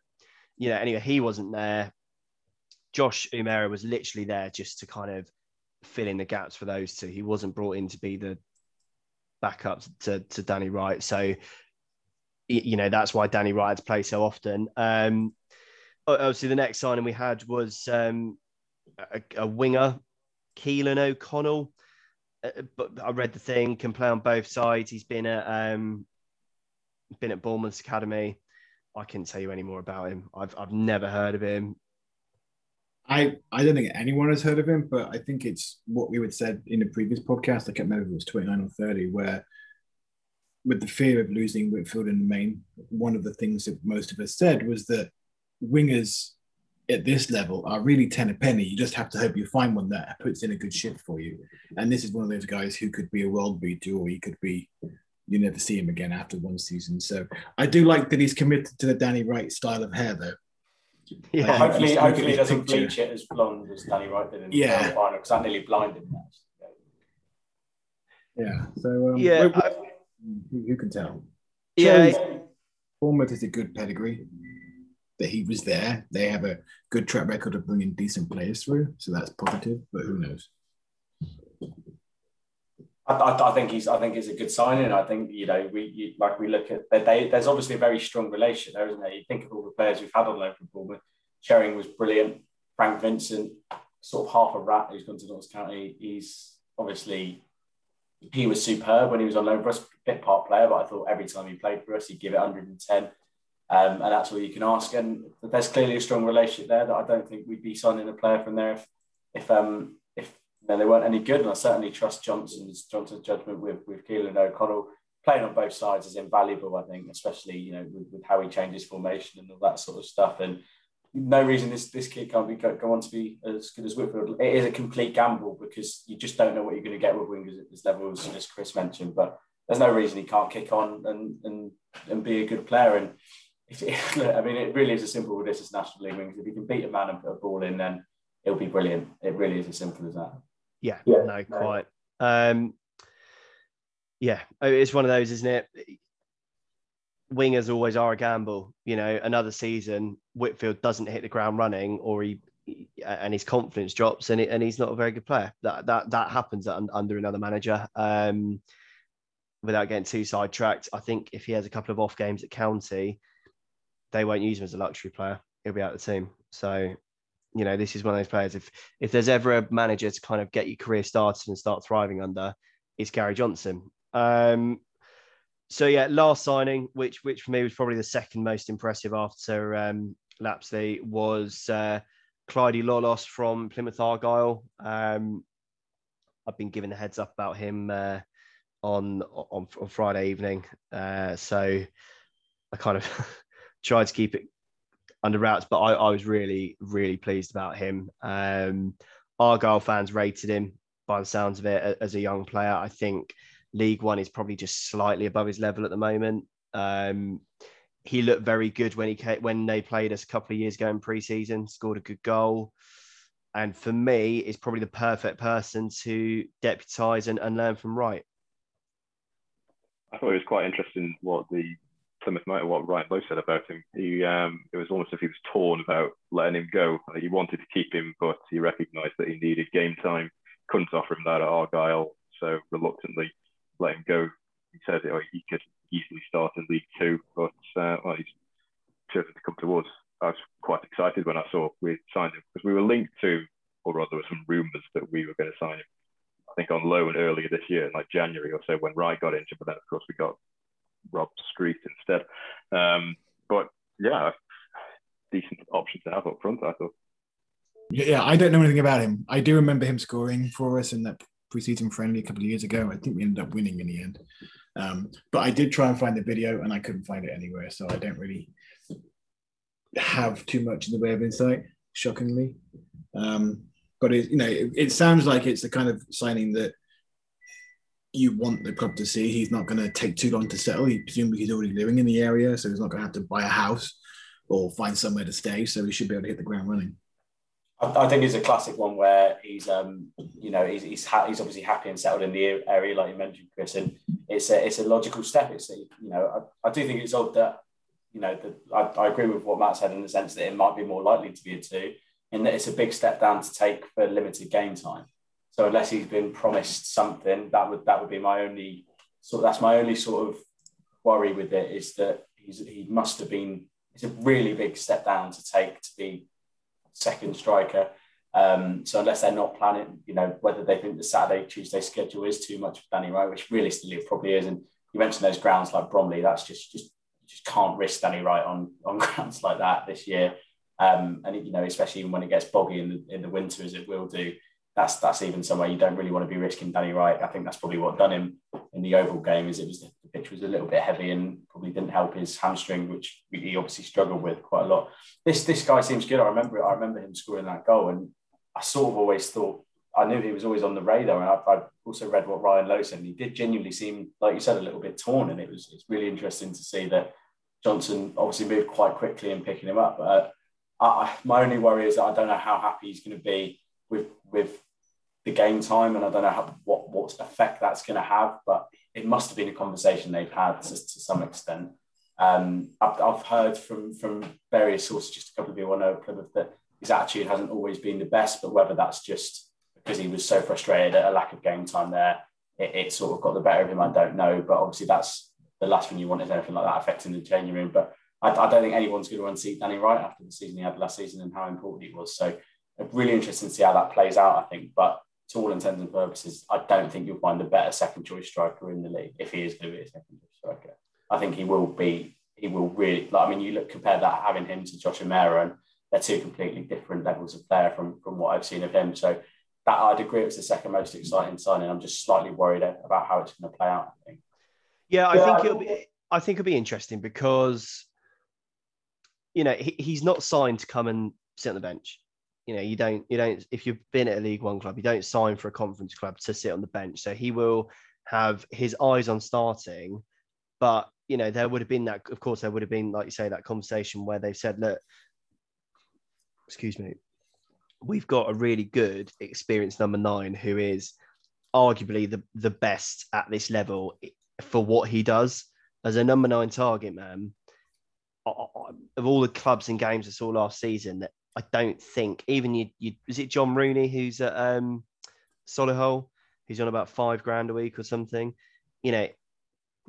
you know, anyway, he wasn't there. Josh Umerah was literally there just to kind of fill in the gaps for those two. He wasn't brought in to be the backup to, to Danny Wright. So, you know, that's why Danny Wright had to play so often. Um, obviously the next signing we had was um, a, a, winger, Keelan O'Connell. Uh, but I read the thing, can play on both sides. He's been at um, been at Bournemouth's academy. I can't tell you any more about him. I've I've never heard of him. I I don't think anyone has heard of him, but I think it's what we had said in the previous podcast. I can't remember if it was twenty nine or thirty, where with the fear of losing Whitfield in the main, one of the things that most of us said was that wingers at this level are really ten a penny. You just have to hope you find one that puts in a good shift for you. And this is one of those guys who could be a world beater, or he could be you never see him again after one season. So I do like that he's committed to the Danny Wright style of hair, though. Yeah, um, hopefully, hopefully he doesn't picture. bleach it as blonde as Danny Wright did in yeah. the final because that nearly blinded him. Yeah. So um, yeah, I, who, who, can tell? Yeah. Bournemouth is a good pedigree that he was there. They have a good track record of bringing decent players through, so that's positive. But who knows? I, I, I think he's. I think it's a good signing. I think you know we you, like we look at they, there's obviously a very strong relation there, isn't there? You think of all the players we've had on loan from Bournemouth. Sherring was brilliant. Frank Vincent, sort of half a rat who's gone to Notts County. He's obviously he was superb when he was on loan for us. Bit part player, but I thought every time he played for us, he'd give it 110. Um, and that's all you can ask. And there's clearly a strong relationship there that I don't think we'd be signing a player from there if if um, if you know, they weren't any good. And I certainly trust Johnson's Johnson's judgment with with Keelan O'Connell playing on both sides is invaluable. I think, especially you know with, with, how he changes formation and all that sort of stuff. And no reason this this kid can't be go, on to be as good as Whitfield. It is a complete gamble because you just don't know what you're going to get with wingers at this level, as, as Chris mentioned. But there's no reason he can't kick on and and and be a good player. And I mean, it really is as simple with this as National League wings. If you can beat a man and put a ball in, then it'll be brilliant. It really is as simple as that. Yeah, yeah no, quite. Um, yeah, oh, it's one of those, isn't it? Wingers always are a gamble. You know, another season, Whitfield doesn't hit the ground running, or he and his confidence drops, and, it, and he's not a very good player. That that that happens under another manager. Um, without getting too sidetracked, I think if he has a couple of off games at County, they won't use him as a luxury player. He'll be out of the team. So, you know, this is one of those players. If if there's ever a manager to kind of get your career started and start thriving under, it's Gary Johnson. Um, so yeah, last signing, which which for me was probably the second most impressive after um, Lapslie, was uh, Klaidi Lolos from Plymouth Argyle. Um, I've been given a heads up about him uh, on, on on Friday evening, uh, so I kind of tried to keep it under wraps, but I, I was really, really pleased about him. Um, Argyle fans rated him by the sounds of it as a young player. I think League One is probably just slightly above his level at the moment. Um, he looked very good when he came, when they played us a couple of years ago in pre-season. Scored a good goal, and for me, is probably the perfect person to deputise and, and learn from Wright. I thought it was quite interesting what the Plymouth Motor, what Ryan Lowe said about him. He, um, it was almost as if he was torn about letting him go. He wanted to keep him, but he recognised that he needed game time. Couldn't offer him that at Argyle, so reluctantly let him go he said oh, he could easily start in League Two, but uh, well, he's chosen to come to us. I was quite excited when I saw we signed him because we were linked to, or rather, there were some rumours that we were going to sign him. I think on loan earlier this year, like January or so, when Wright got injured. But then, of course, we got Rob Street instead. Um, but yeah, decent option to have up front. I thought. Yeah, I don't know anything about him. I do remember him scoring for us in that preseason friendly a couple of years ago. I think we ended up winning in the end. Um, but I did try and find the video and I couldn't find it anywhere. So I don't really have too much in the way of insight, shockingly. Um, but it, you know, it, it sounds like it's the kind of signing that you want the club to see. He's not going to take too long to settle. He presumably he's already living in the area, so he's not going to have to buy a house or find somewhere to stay. So he should be able to hit the ground running. I, think it's a classic one where he's, um, you know, he's he's, ha- he's obviously happy and settled in the area, like you mentioned, Chris, and it's a it's a logical step. It's a, you know, I, I do think it's odd that, you know, I, I agree with what Matt said in the sense that it might be more likely to be a two, in that it's a big step down to take for limited game time. So unless he's been promised something, that would that would be my only sort. That's my only sort of worry with it is that he's he must have been. It's a really big step down to take to be second striker. Um, so unless they're not planning, you know, whether they think the Saturday Tuesday schedule is too much for Danny Wright, which realistically it probably is. And you mentioned those grounds like Bromley, that's just just just can't risk Danny Wright on on grounds like that this year. Um, and you know, especially when it gets boggy in the in the winter as it will do, that's that's even somewhere you don't really want to be risking Danny Wright. I think that's probably what done him in the Oval game is it was the pitch was a little bit heavy and probably didn't help his hamstring, which he obviously struggled with quite a lot. This this guy seems good. I remember I remember him scoring that goal, and I sort of always thought I knew he was always on the radar. And I, I also read what Ryan Lowe said, and he did genuinely seem like you said a little bit torn, and it was it's really interesting to see that Johnson obviously moved quite quickly in picking him up. But uh, I, my only worry is that I don't know how happy he's going to be with with the game time, and I don't know how, what what effect that's going to have. But it must have been a conversation they've had to, to some extent. Um, I've, I've, heard from from various sources, just a couple of people I know Plymouth, that his attitude hasn't always been the best. But whether that's just because he was so frustrated at a lack of game time there, it, it sort of got the better of him. I don't know, but obviously that's the last thing you want is anything like that affecting the changing room. But I, I don't think anyone's going to unseat Danny Wright after the season he had last season and how important he was. So really interesting to see how that plays out. I think, but to all intents and purposes, I don't think you'll find a better second choice striker in the league if he is going to be a second choice striker. I think he will be. He will really. Like, I mean, you look compare that having him to Josh Umerah, and they're two completely different levels of player from from what I've seen of him. So that I'd agree it's the second most exciting signing. I'm just slightly worried about how it's going to play out. I think. Yeah, I yeah, think it'll be. I think it'll be interesting because, you know, he, he's not signed to come and sit on the bench you know you don't you don't if you've been at a league one club you don't sign for a conference club to sit on the bench. So he will have his eyes on starting but you know there would have been that of course there would have been like you say that conversation where they've said look excuse me we've got a really good experienced number nine who is arguably the the best at this level for what he does. As a number nine target man of all the clubs and games I saw last season, that I don't think even you, you is it John Rooney who's at um, Solihull, who's on about five grand a week or something. You know,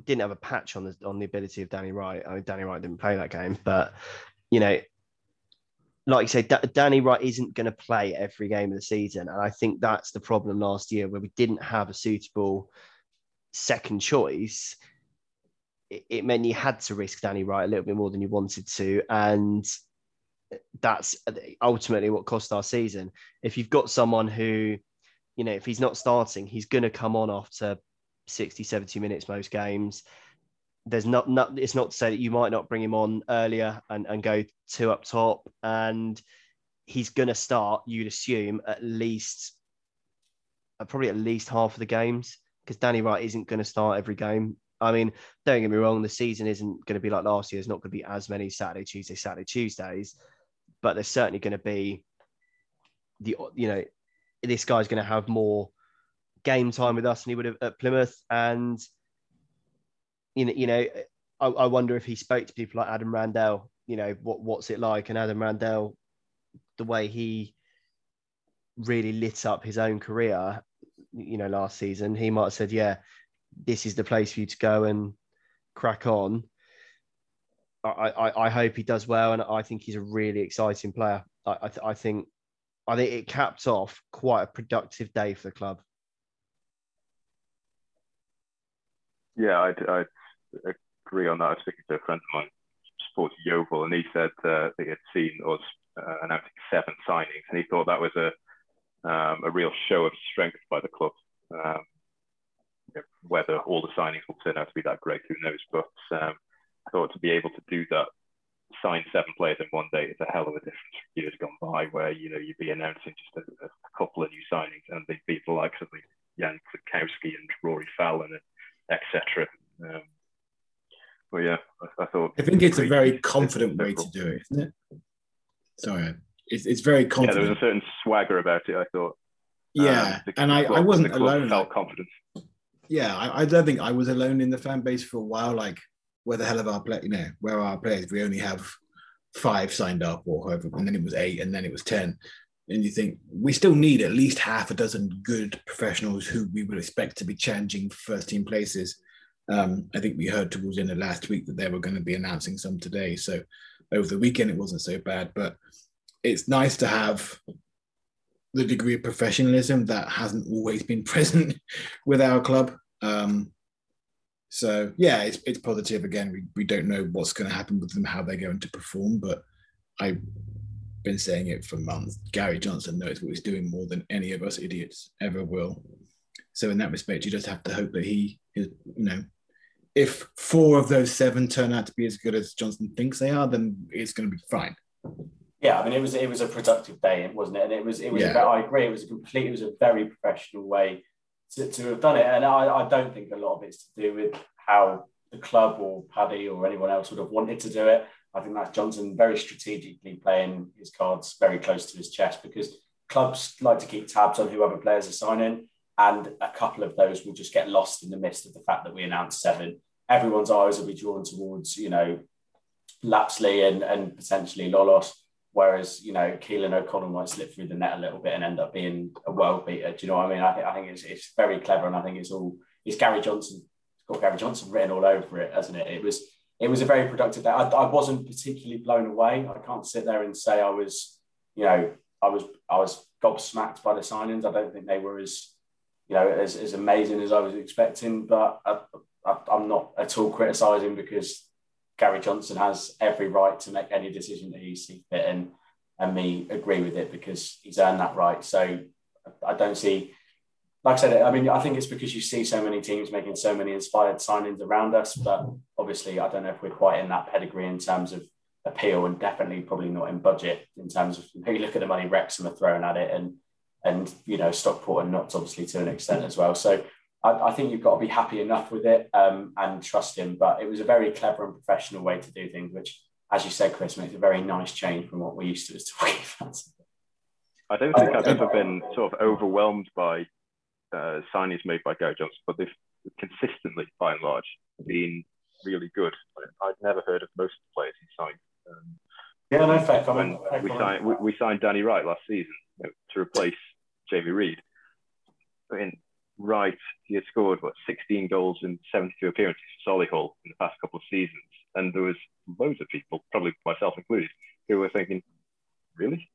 didn't have a patch on the on the ability of Danny Wright. I mean, Danny Wright didn't play that game, but you know, like you said, D- Danny Wright isn't going to play every game of the season, and I think that's the problem last year where we didn't have a suitable second choice. It, it meant you had to risk Danny Wright a little bit more than you wanted to, and that's ultimately what cost our season. If you've got someone who, you know, if he's not starting, he's going to come on after 60, 70 minutes most games. There's not, not it's not to say that you might not bring him on earlier and, and go two up top. And he's going to start, you'd assume, at least, uh, probably at least half of the games because Danny Wright isn't going to start every game. I mean, don't get me wrong, the season isn't going to be like last year. There's not going to be as many Saturday, Tuesday, Saturday, Tuesdays but there's certainly going to be the you know this guy's going to have more game time with us than he would have at Plymouth, and you know, you know, I, I wonder if he spoke to people like Adam Randell. You know, what what's it like? And Adam Randell, the way he really lit up his own career, you know, last season, he might have said, yeah, this is the place for you to go and crack on. I, I, hope he does well, and I think he's a really exciting player. I, I, th- I think I think it capped off quite a productive day for the club. Yeah, I, I agree on that. I was speaking to a friend of mine, supports Yeovil, and he said uh, he had seen us uh, announcing seven signings, and he thought that was a um, a real show of strength by the club. Um, whether all the signings will turn out to be that great, who knows? But um, I thought to be able to do that, sign seven players in one day is a hell of a difference from years gone by, where you know you'd be announcing just a, a couple of new signings and they'd be the likes of Jan Kwiatkowski and Rory Fallon, and etc. Um, but yeah, I, I, thought. I think it's a very confident way to do it, isn't it? Sorry, it's, it's very confident. Yeah, there was a certain swagger about it. I thought. Yeah, um, the, and I, club, I wasn't alone. Felt confident. Yeah, I, I, don't think I was alone in the fan base for a while. Like, where the hell of our play? You know, where are our players? We only have five signed up, or however, and then it was eight, and then it was ten. And you think we still need at least half a dozen good professionals who we would expect to be challenging first team places. Um, I think we heard towards the end of last week that they were going to be announcing some today. So over the weekend, it wasn't so bad. But it's nice to have the degree of professionalism that hasn't always been present with our club. Um, so yeah, it's it's positive. Again, we, we don't know what's going to happen with them, how they're going to perform, but I've been saying it for months. Gary Johnson knows what he's doing more than any of us idiots ever will. So in that respect, you just have to hope that he is, you know, if four of those seven turn out to be as good as Johnson thinks they are, then it's going to be fine. Yeah, I mean, it was it was a productive day, wasn't it? And it was it was. Yeah. About, I agree. It was a complete. It was a very professional way to, to have done it, and I, I don't think a lot of it's to do with how the club or Paddy or anyone else would have wanted to do it. I think that's Johnson very strategically playing his cards very close to his chest because clubs like to keep tabs on who other players are signing, and a couple of those will just get lost in the midst of the fact that we announced seven. Everyone's eyes will be drawn towards, you know, Lapslie and, and potentially Lolos Whereas, you know, Keelan O'Connell might slip through the net a little bit and end up being a world beater. Do you know what I mean? I think I think it's it's very clever and I think it's all it's Gary Johnson. It's got Gary Johnson written all over it, hasn't it? It was it was a very productive day. I, I wasn't particularly blown away. I can't sit there and say I was, you know, I was I was gobsmacked by the signings. I don't think they were as, you know, as, as amazing as I was expecting. But I, I, I'm not at all criticising because Gary Johnson has every right to make any decision that he sees fit, and and me agree with it because he's earned that right. So I don't see, like I said, I mean, I think it's because you see so many teams making so many inspired signings around us, but obviously, I don't know if we're quite in that pedigree in terms of appeal, and definitely probably not in budget in terms of you, look at the money Wrexham are throwing at it, and and you know Stockport and Notts obviously to an extent as well. So I, I, think you've got to be happy enough with it um, and trust him. But it was a very clever and professional way to do things, which, as you said, Chris, makes a very nice change from what we used to as talking fans. I don't think I've ever been sort of overwhelmed by uh, signings made by Gary Johnson, but they've consistently, by and large, been really good. I'd never heard of most of the players he signed. Um, yeah, no, fair comment. we, signed, we, we, signed Danny Wright last season you know, to replace Jamie Reid. In Wright, he had scored what 16 goals in 72 appearances for Solihull in the past couple of seasons, and there was loads of people, probably myself included, who were thinking, "Really,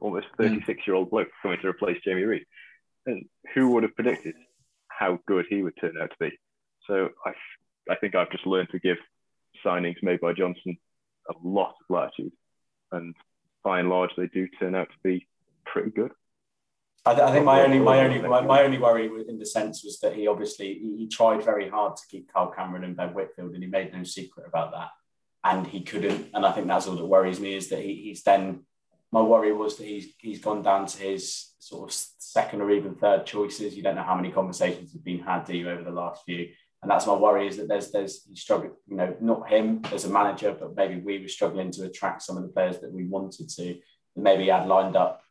almost hmm. 36 year old bloke coming to replace Jamie Reid?" And who would have predicted how good he would turn out to be? So I, I think I've just learned to give signings made by Johnson a lot of latitude, and by and large, they do turn out to be pretty good. I, th- I think my only my only my, my, only worry in the sense was that he obviously he, he, tried very hard to keep Kyle Cameron and Ben Whitfield, and he made no secret about that, and he couldn't. And I think that's all that worries me is that he, he's then. My worry was that he's he's gone down to his sort of second or even third choices. You don't know how many conversations have been had, do you, over the last few? And that's my worry is that there's there's he struggled, you know, not him as a manager, but maybe we were struggling to attract some of the players that we wanted to, maybe had lined up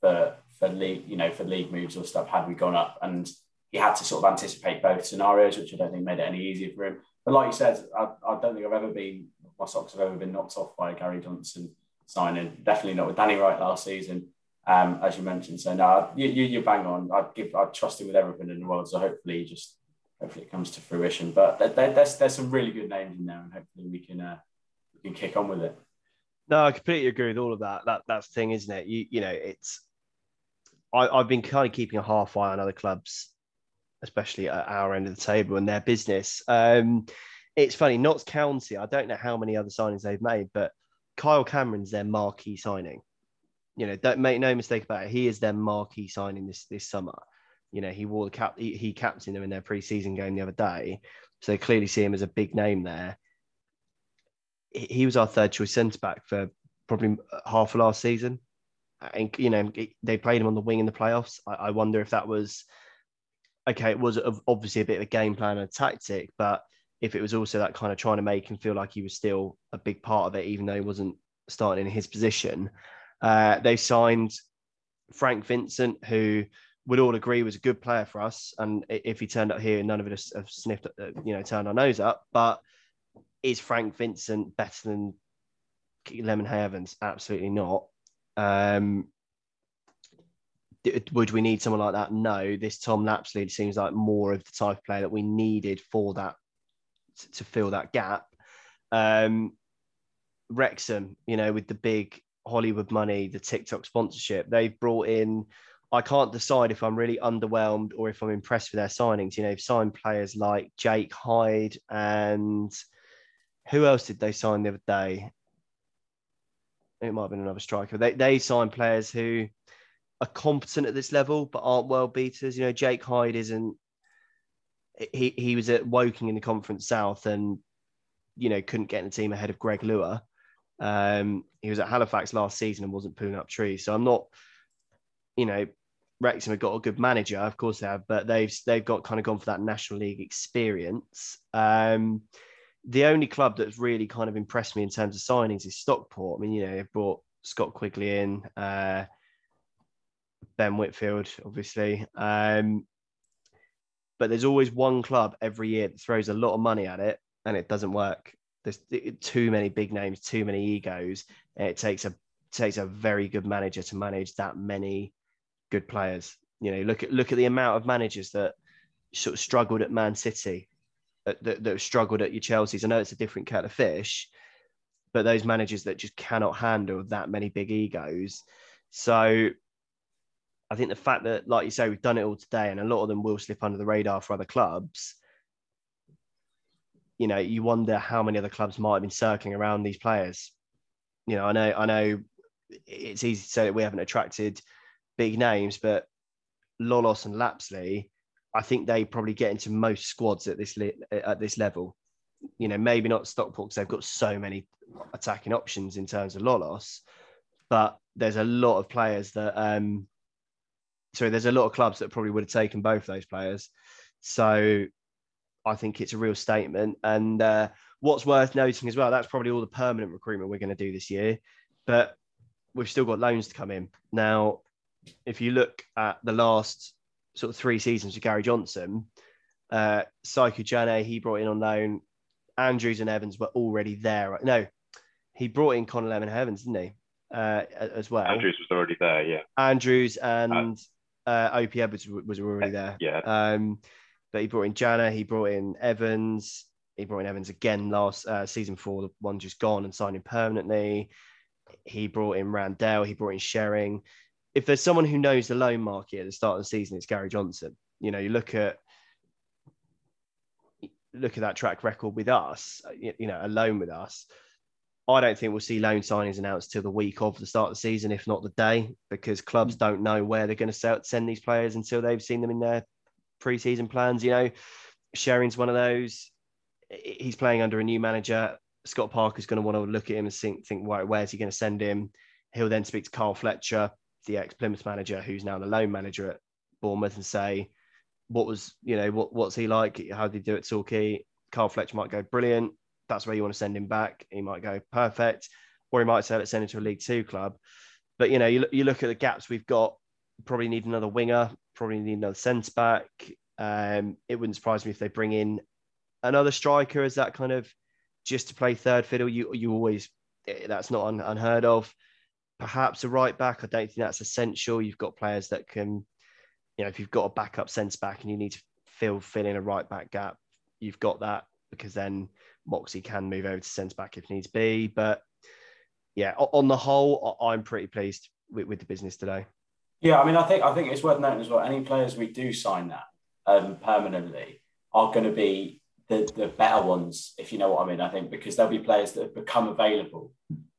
for for league, you know, for league moves or stuff had we gone up. And he had to sort of anticipate both scenarios, which I don't think made it any easier for him. But like you said, I, I don't think I've ever been my socks have ever been knocked off by Gary Johnson signing. Definitely not with Danny Wright last season, um, as you mentioned. So no, you, you, you bang on. I'd give, I'd trust him with everything in the world. So hopefully, just hopefully it comes to fruition. But there's there's some really good names in there, and hopefully we can uh, we can kick on with it. No, I completely agree with all of that. That that's the thing, isn't it? You you know, it's I, I've been kind of keeping a half eye on other clubs, especially at our end of the table and their business. Um, it's funny, Notts County. I don't know how many other signings they've made, but Kyle Cameron's their marquee signing. You know, don't make no mistake about it. He is their marquee signing this this summer. You know, he wore the cap. He, he captained them in their preseason game the other day, so they clearly see him as a big name there. He, he was our third choice centre back for probably half of last season, and you know they played him on the wing in the playoffs. I, I wonder if that was okay. It was obviously a bit of a game plan and a tactic, but if it was also that kind of trying to make him feel like he was still a big part of it, even though he wasn't starting in his position. Uh, they signed Frank Vincent, who would all agree was a good player for us. And if he turned up here, none of us have sniffed, uh, you know, turned our nose up. But is Frank Vincent better than Lemonheigh-Evans? Absolutely not. Um, would we need someone like that? No. This Tom Lapslie seems like more of the type of player that we needed for that to fill that gap. Um, Wrexham, you know, with the big Hollywood money, the TikTok sponsorship, they've brought in. I can't decide if I'm really underwhelmed or if I'm impressed with their signings. You know, they've signed players like Jake Hyde and who else did they sign the other day? It might have been another striker. They they signed players who are competent at this level but aren't world beaters. You know, Jake Hyde isn't he he was at Woking in the Conference South and you know couldn't get in the team ahead of Greg Lewis. Um, he was at Halifax last season and wasn't pulling up trees. So I'm not, you know, Wrexham have got a good manager, of course they have, but they've they've got kind of gone for that National League experience. Um, the only club that's really kind of impressed me in terms of signings is Stockport. I mean, you know, they've brought Scott Quigley in, uh, Ben Whitfield, obviously. Um, but there's always one club every year that throws a lot of money at it and it doesn't work. There's too many big names, too many egos. it takes a takes a very good manager to manage that many good players. You know, look at look at the amount of managers that sort of struggled at Man City, that, that, that struggled at your Chelsea's. I know it's a different kettle of fish, but those managers that just cannot handle that many big egos. So I think the fact that, like you say, we've done it all today, and a lot of them will slip under the radar for other clubs. You know, you wonder how many other clubs might have been circling around these players. You know, I know, I know, it's easy to say that we haven't attracted big names, but Lolos and Lapslie, I think they probably get into most squads at this at this level. You know, maybe not Stockport because they've got so many attacking options in terms of Lolos, but there's a lot of players that um, sorry, there's a lot of clubs that probably would have taken both those players. So I think it's a real statement. And uh, what's worth noting as well, that's probably all the permanent recruitment we're going to do this year. But we've still got loans to come in. Now, if you look at the last sort of three seasons with Gary Johnson, uh, Saikou Janneh, he brought in on loan. Andrews and Evans were already there. No, he brought in Connor Lemon Evans, didn't he? Uh, as well. Andrews was already there, yeah. Andrews and uh, Opi Edwards was already there. Yeah. Um, but he brought in Janneh, he brought in Evans, he brought in Evans again last uh, season four, the one just gone and signed him permanently. He brought in Randell, he brought in Sherring. If there's someone who knows the loan market at the start of the season, it's Gary Johnson. You know, you look at look at that track record with us, you know, alone with us. I don't think we'll see loan signings announced till the week of the start of the season, if not the day, because clubs mm. don't know where they're going to send these players until they've seen them in their preseason plans. You know, Sherring's one of those. He's playing under a new manager. Scott Parker's going to want to look at him and think, think, right, where's he going to send him? He'll then speak to Carl Fletcher, the ex Plymouth manager, who's now the loan manager at Bournemouth, and say, what was, you know, what, what's he like? How did he do at Torquay? Carl Fletcher might go, brilliant that's where you want to send him back. He might go perfect, or he might say let's send him to a League Two club. But you know, you, you look at the gaps we've got. Probably need another winger. Probably need another centre back. Um, it wouldn't surprise me if they bring in another striker as that kind of just to play third fiddle. You you always eh, that's not un, unheard of. Perhaps a right back. I don't think that's essential. You've got players that can, you know, if you've got a backup centre back and you need to fill fill in a right back gap, you've got that because then Moxey can move over to centre back if needs be. But yeah, on the whole, I'm pretty pleased with, with the business today. Yeah, I mean, I think I think it's worth noting as well. Any players we do sign that um, permanently are going to be the, the better ones, if you know what I mean. I think because there'll be players that have become available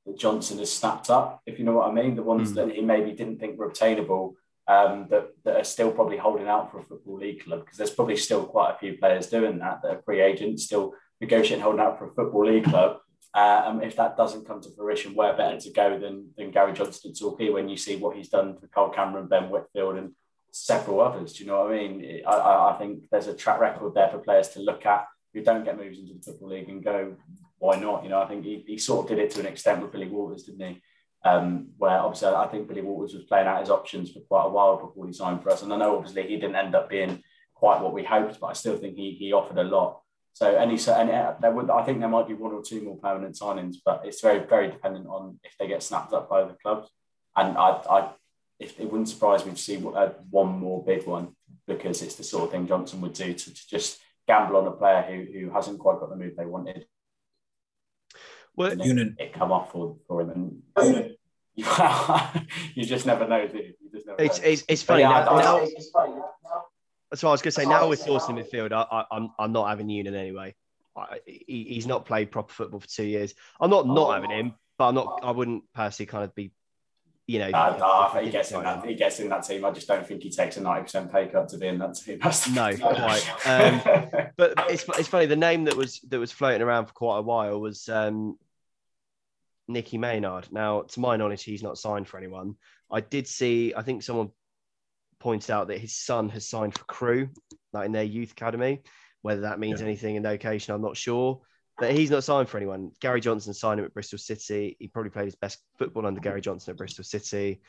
that Johnson has snapped up, if you know what I mean. The ones mm. that he maybe didn't think were obtainable, um, that, that are still probably holding out for a football league club because there's probably still quite a few players doing that that are free agents, still negotiating, holding out for a football league club. Uh, and if that doesn't come to fruition, where better to go than, than Gary Johnson at Torquay when you see what he's done for Cole Cameron, Ben Whitfield, and several others? Do you know what I mean? I, I think there's a track record there for players to look at who don't get moves into the football league and go, why not? You know, I think he, he sort of did it to an extent with Billy Waters, didn't he? Um, where obviously I think Billy Waters was playing out his options for quite a while before he signed for us. And I know obviously he didn't end up being quite what we hoped, but I still think he, he offered a lot. So any so and uh, there would I think there might be one or two more permanent signings, but it's very very dependent on if they get snapped up by other clubs. And I, I if it wouldn't surprise me to see uh, one more big one because it's the sort of thing Johnson would do to, to just gamble on a player who, who hasn't quite got the move they wanted. Well, it, it come off for, for him, and you just never know. Do you? you just never it's, know. it's it's funny. Yeah, now, now, that's what I was going to say. Now with Dawson in midfield, I, I, I'm I'm not having Noonan anyway. I, he, he's not played proper football for two years. I'm not not having him, but I'm not. I wouldn't personally kind of be, you know. Uh, no, he gets in that. He gets in that team. I just don't think he takes a ninety percent pay cut to be in that team. That's no, quite. Um, but it's it's funny. The name that was that was floating around for quite a while was um, Nicky Maynard. Now, to my knowledge, he's not signed for anyone. I did see. I think someone pointed out that his son has signed for Crewe, like in their youth academy. Whether that means yeah. anything in location, I'm not sure. But he's not signed for anyone. Gary Johnson signed him at Bristol City. He probably played his best football under Gary Johnson at Bristol City.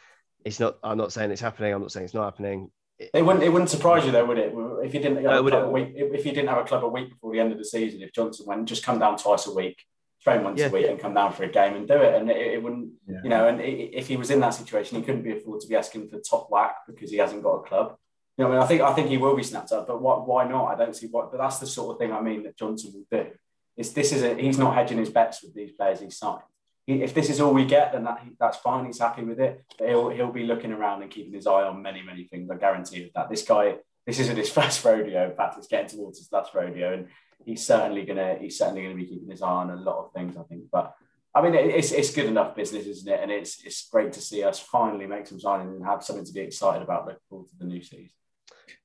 It's not. I'm not saying it's happening. I'm not saying it's not happening. It wouldn't. It wouldn't surprise you though, would it? If you didn't have a club a week, if you didn't have a club a week before the end of the season, if Johnson went just come down twice a week, train once yeah. a week and come down for a game and do it. And it, it wouldn't, yeah. you know, and it, if he was in that situation, he couldn't be afford to be asking for top whack because he hasn't got a club. You know, I mean, I think I think he will be snapped up, but what, why not? I don't see what. But that's the sort of thing I mean that Johnson will do. Is this is a, he's not hedging his bets with these players he's signed. He, if this is all we get, then that, that's fine. He's happy with it. But he'll he'll be looking around and keeping his eye on many many things. I guarantee you that. This guy, this isn't his first rodeo. In fact, it's getting towards his last rodeo, and he's certainly gonna he's certainly gonna be keeping his eye on a lot of things. I think, but. I mean, it's, it's good enough business, isn't it? And it's it's great to see us finally make some signings and have something to be excited about looking forward to the new season.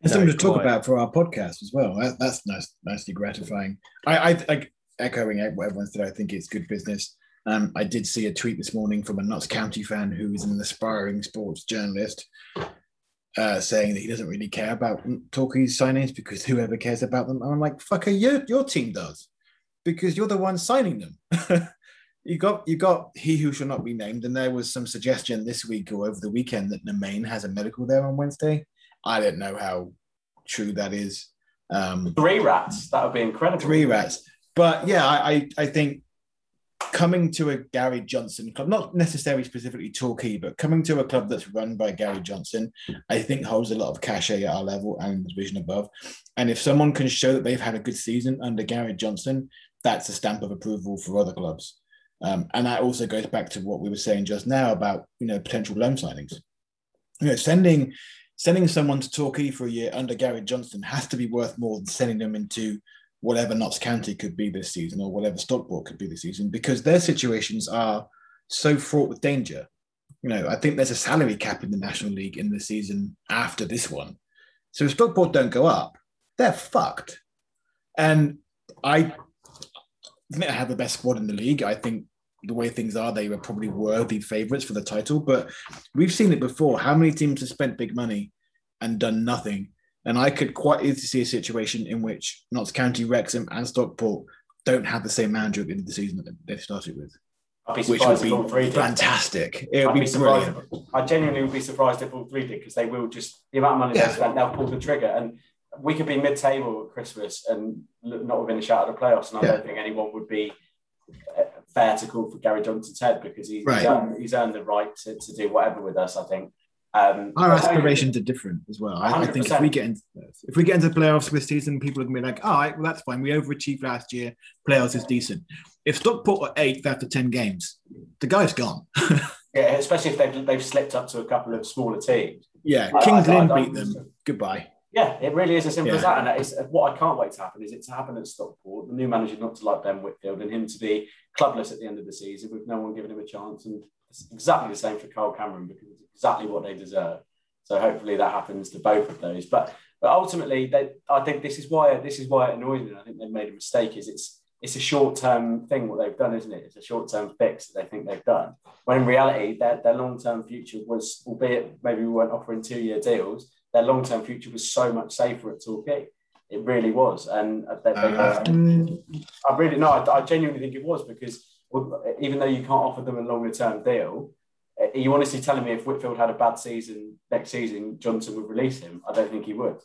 And something to talk quite. about for our podcast as well. That, that's nice, nicely gratifying. I, I, I echoing what everyone said. I think it's good business. Um, I did see a tweet this morning from a Notts County fan who is an aspiring sports journalist, uh, saying that he doesn't really care about Torquay's signings because whoever cares about them. And I'm like, fucker, your your team does, because you're the one signing them. you got you got he who shall not be named, and there was some suggestion this week or over the weekend that Nemane has a medical there on Wednesday. I don't know how true that is. Um, three rats, that would be incredible. Three rats, but yeah, I I think coming to a Gary Johnson club, not necessarily specifically Torquay, but coming to a club that's run by Gary Johnson, I think holds a lot of cachet at our level and the division above. And if someone can show that they've had a good season under Gary Johnson, that's a stamp of approval for other clubs. Um, and that also goes back to what we were saying just now about you know potential loan signings. You know, sending sending someone to Torquay for a year under Gary Johnson has to be worth more than sending them into whatever Notts County could be this season or whatever Stockport could be this season because their situations are so fraught with danger. You know, I think there's a salary cap in the National League in the season after this one. So if Stockport don't go up, they're fucked. And I think I have the best squad in the league. I think the way things are, they were probably worthy favourites for the title. But we've seen it before. How many teams have spent big money and done nothing? And I could quite easily see a situation in which Notts County, Wrexham, and Stockport don't have the same manager at the end of the season that they started with. which would be fantastic. It would be, be brilliant. I genuinely would be surprised if all three did because they will just the amount of money yeah. they spent, they'll pull the trigger. And we could be mid-table at Christmas and not within a shot of the playoffs, and I yeah. don't think anyone would be uh, fair to call for Gary Johnson's head because he's, right. he's, earned, he's earned the right to, to do whatever with us. I think. Um, Our aspirations are different as well. I, I, think if we get into if we get into the playoffs this season, people are gonna be like, "All right, well that's fine. We overachieved last year. Playoffs is decent." If Stockport are eighth after ten games, the guy's gone. yeah, especially if they've they've slipped up to a couple of smaller teams. Yeah, Kings Lynn beat them. Goodbye. Yeah, it really is as simple yeah. as that. And it's, what I can't wait to happen is it to happen at Stockport, the new manager not to like Ben Whitfield, and him to be clubless at the end of the season with no one giving him a chance. And it's exactly the same for Carl Cameron because exactly what they deserve. So hopefully that happens to both of those. But but ultimately, they, I think this is why this is why it annoys me. I think they've made a mistake. Is it's it's a short term thing what they've done, isn't it? It's a short term fix that they think they've done. When in reality, their, their long term future was, albeit maybe we weren't offering two year deals, their long term future was so much safer at Torquay. It really was, and they, they, uh, I really no, I, I, genuinely think it was because even though you can't offer them a longer term deal, are you honestly telling me if Whitfield had a bad season next season, Johnson would release him? I don't think he would.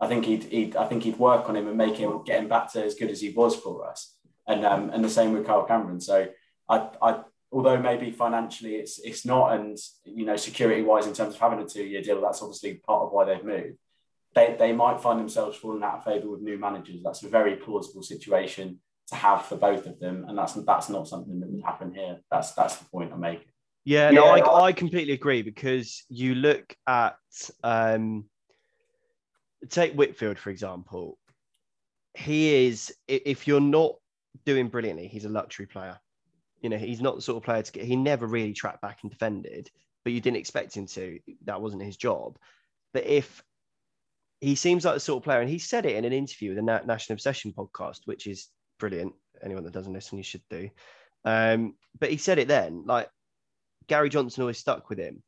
I think he'd, he'd I think he'd work on him and make him get him back to as good as he was for us. And um, and the same with Carl Cameron. So I, I although maybe financially it's it's not, and you know security wise in terms of having a two year deal, that's obviously part of why they've moved. They, they might find themselves falling out of favour with new managers. That's a very plausible situation to have for both of them, and that's that's not something that would happen here. That's that's the point I'm making. Yeah, no, yeah. I, I completely agree because you look at um, take Whitfield for example. He is if you're not doing brilliantly, he's a luxury player. You know, he's not the sort of player to get. He never really tracked back and defended, but you didn't expect him to. That wasn't his job. But if he seems like the sort of player, and he said it in an interview with the National Obsession podcast, which is brilliant. Anyone that doesn't listen, you should do. Um, but he said it then, like Gary Johnson always stuck with him.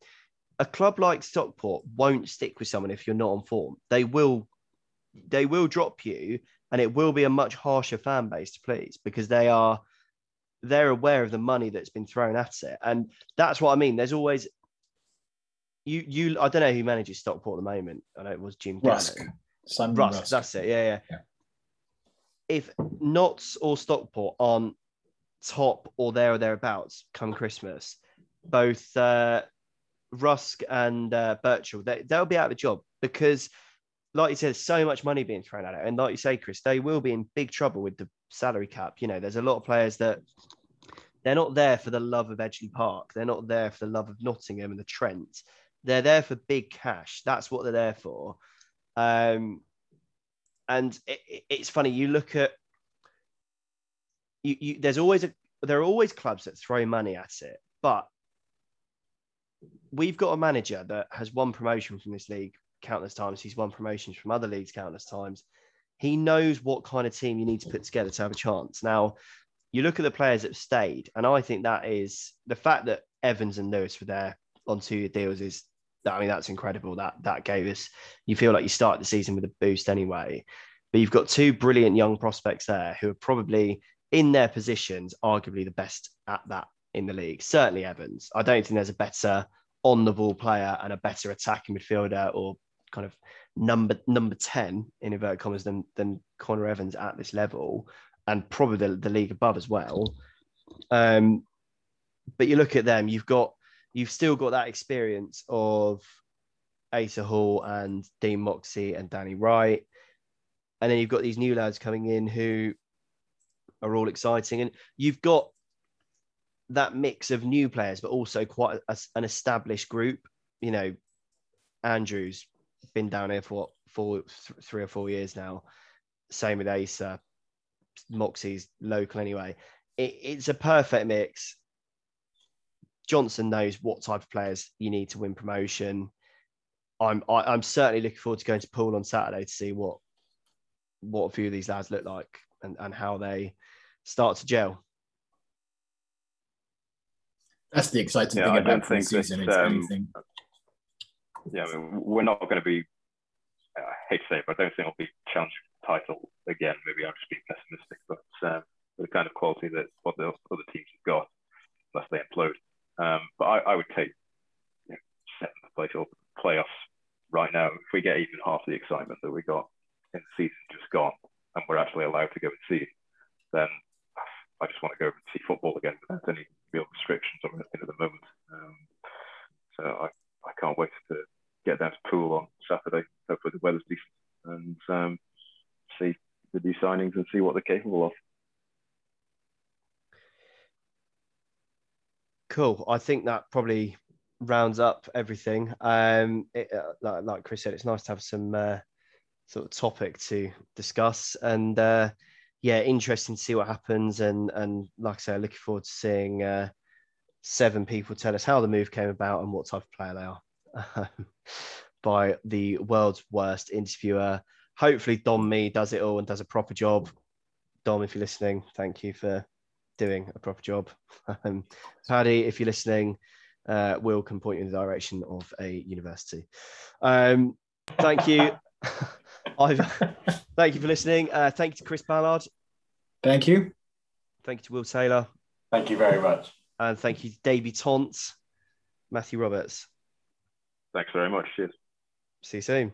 A club like Stockport won't stick with someone if you're not on form. They will, they will drop you, and it will be a much harsher fan base to please because they are, they're aware of the money that's been thrown at it, and that's what I mean. There's always, you, you. I don't know who manages Stockport at the moment. I know it was Jim Rusk. Simon Rusk, Rusk. That's it. Yeah, yeah. yeah. If Notts or Stockport aren't top or there or thereabouts come Christmas, both uh, Rusk and uh, Burchnall, they, they'll be out of a job because, like you said, so much money being thrown at it. And like you say, Chris, they will be in big trouble with the salary cap. You know, there's a lot of players that they're not there for the love of Edgeley Park. They're not there for the love of Nottingham and the Trent. They're there for big cash. That's what they're there for. Um, and it, it's funny. You look at you, you. There's always a there are always clubs that throw money at it, but we've got a manager that has won promotion from this league countless times. He's won promotions from other leagues countless times. He knows what kind of team you need to put together to have a chance. Now, you look at the players that have stayed, and I think that is the fact that Evans and Lewis were there on two year deals is I mean that's incredible. That that gave us you feel like you start the season with a boost anyway. But you've got two brilliant young prospects there who are probably in their positions, arguably the best at that in the league. Certainly Evans. I don't think there's a better on the ball player and a better attacking midfielder or kind of number number 10 in inverted commas than than Connor Evans at this level and probably the, the league above as well. Um, but you look at them, you've got you've still got that experience of Asa Hall and Dean Moxey and Danny Wright. And then you've got these new lads coming in who are all exciting. And you've got that mix of new players, but also quite a, an established group. You know, Andrews been down here for what, four, th- three or four years now. Same with Asa. Moxey's local anyway. It, it's a perfect mix. Johnson knows what type of players you need to win promotion. I'm I, am i am certainly looking forward to going to Poole on Saturday to see what what a few of these lads look like and, and how they start to gel. That's the exciting yeah, thing I about don't think season. That, um, yeah, I mean, we're not going to be. I hate to say it, but I don't think we'll be challenging the title again. Maybe I'm just being pessimistic, but um, the kind of quality that what the other teams have got, unless they implode. Um, but I, I, would take you know, seventh place or playoffs right now if we get even half the excitement that we got in the season just gone, and we're actually allowed to go and see, then I just want to go and see football again without any real restrictions or anything at the moment. Um, so I, I can't wait to get down to Poole on Saturday. Hopefully the weather's decent and um, see the new signings and see what they're capable of. Cool. I think that probably rounds up everything. Um, it, uh, like, like, Chris said, it's nice to have some uh, sort of topic to discuss and. Uh, yeah, interesting to see what happens. And and like I say, looking forward to seeing uh, seven people tell us how the move came about and what type of player they are by the world's worst interviewer. Hopefully, Dom Me does it all and does a proper job. Dom, if you're listening, thank you for doing a proper job. Um, Paddy, if you're listening, uh, Will can point you in the direction of a university. Um, thank you. I've, thank you for listening. Uh, thank you to Chris Ballard. Thank you. Thank you to Will Taylor. Thank you very much. And thank you to debutante Matthew Roberts. Thanks very much. Cheers. See you soon.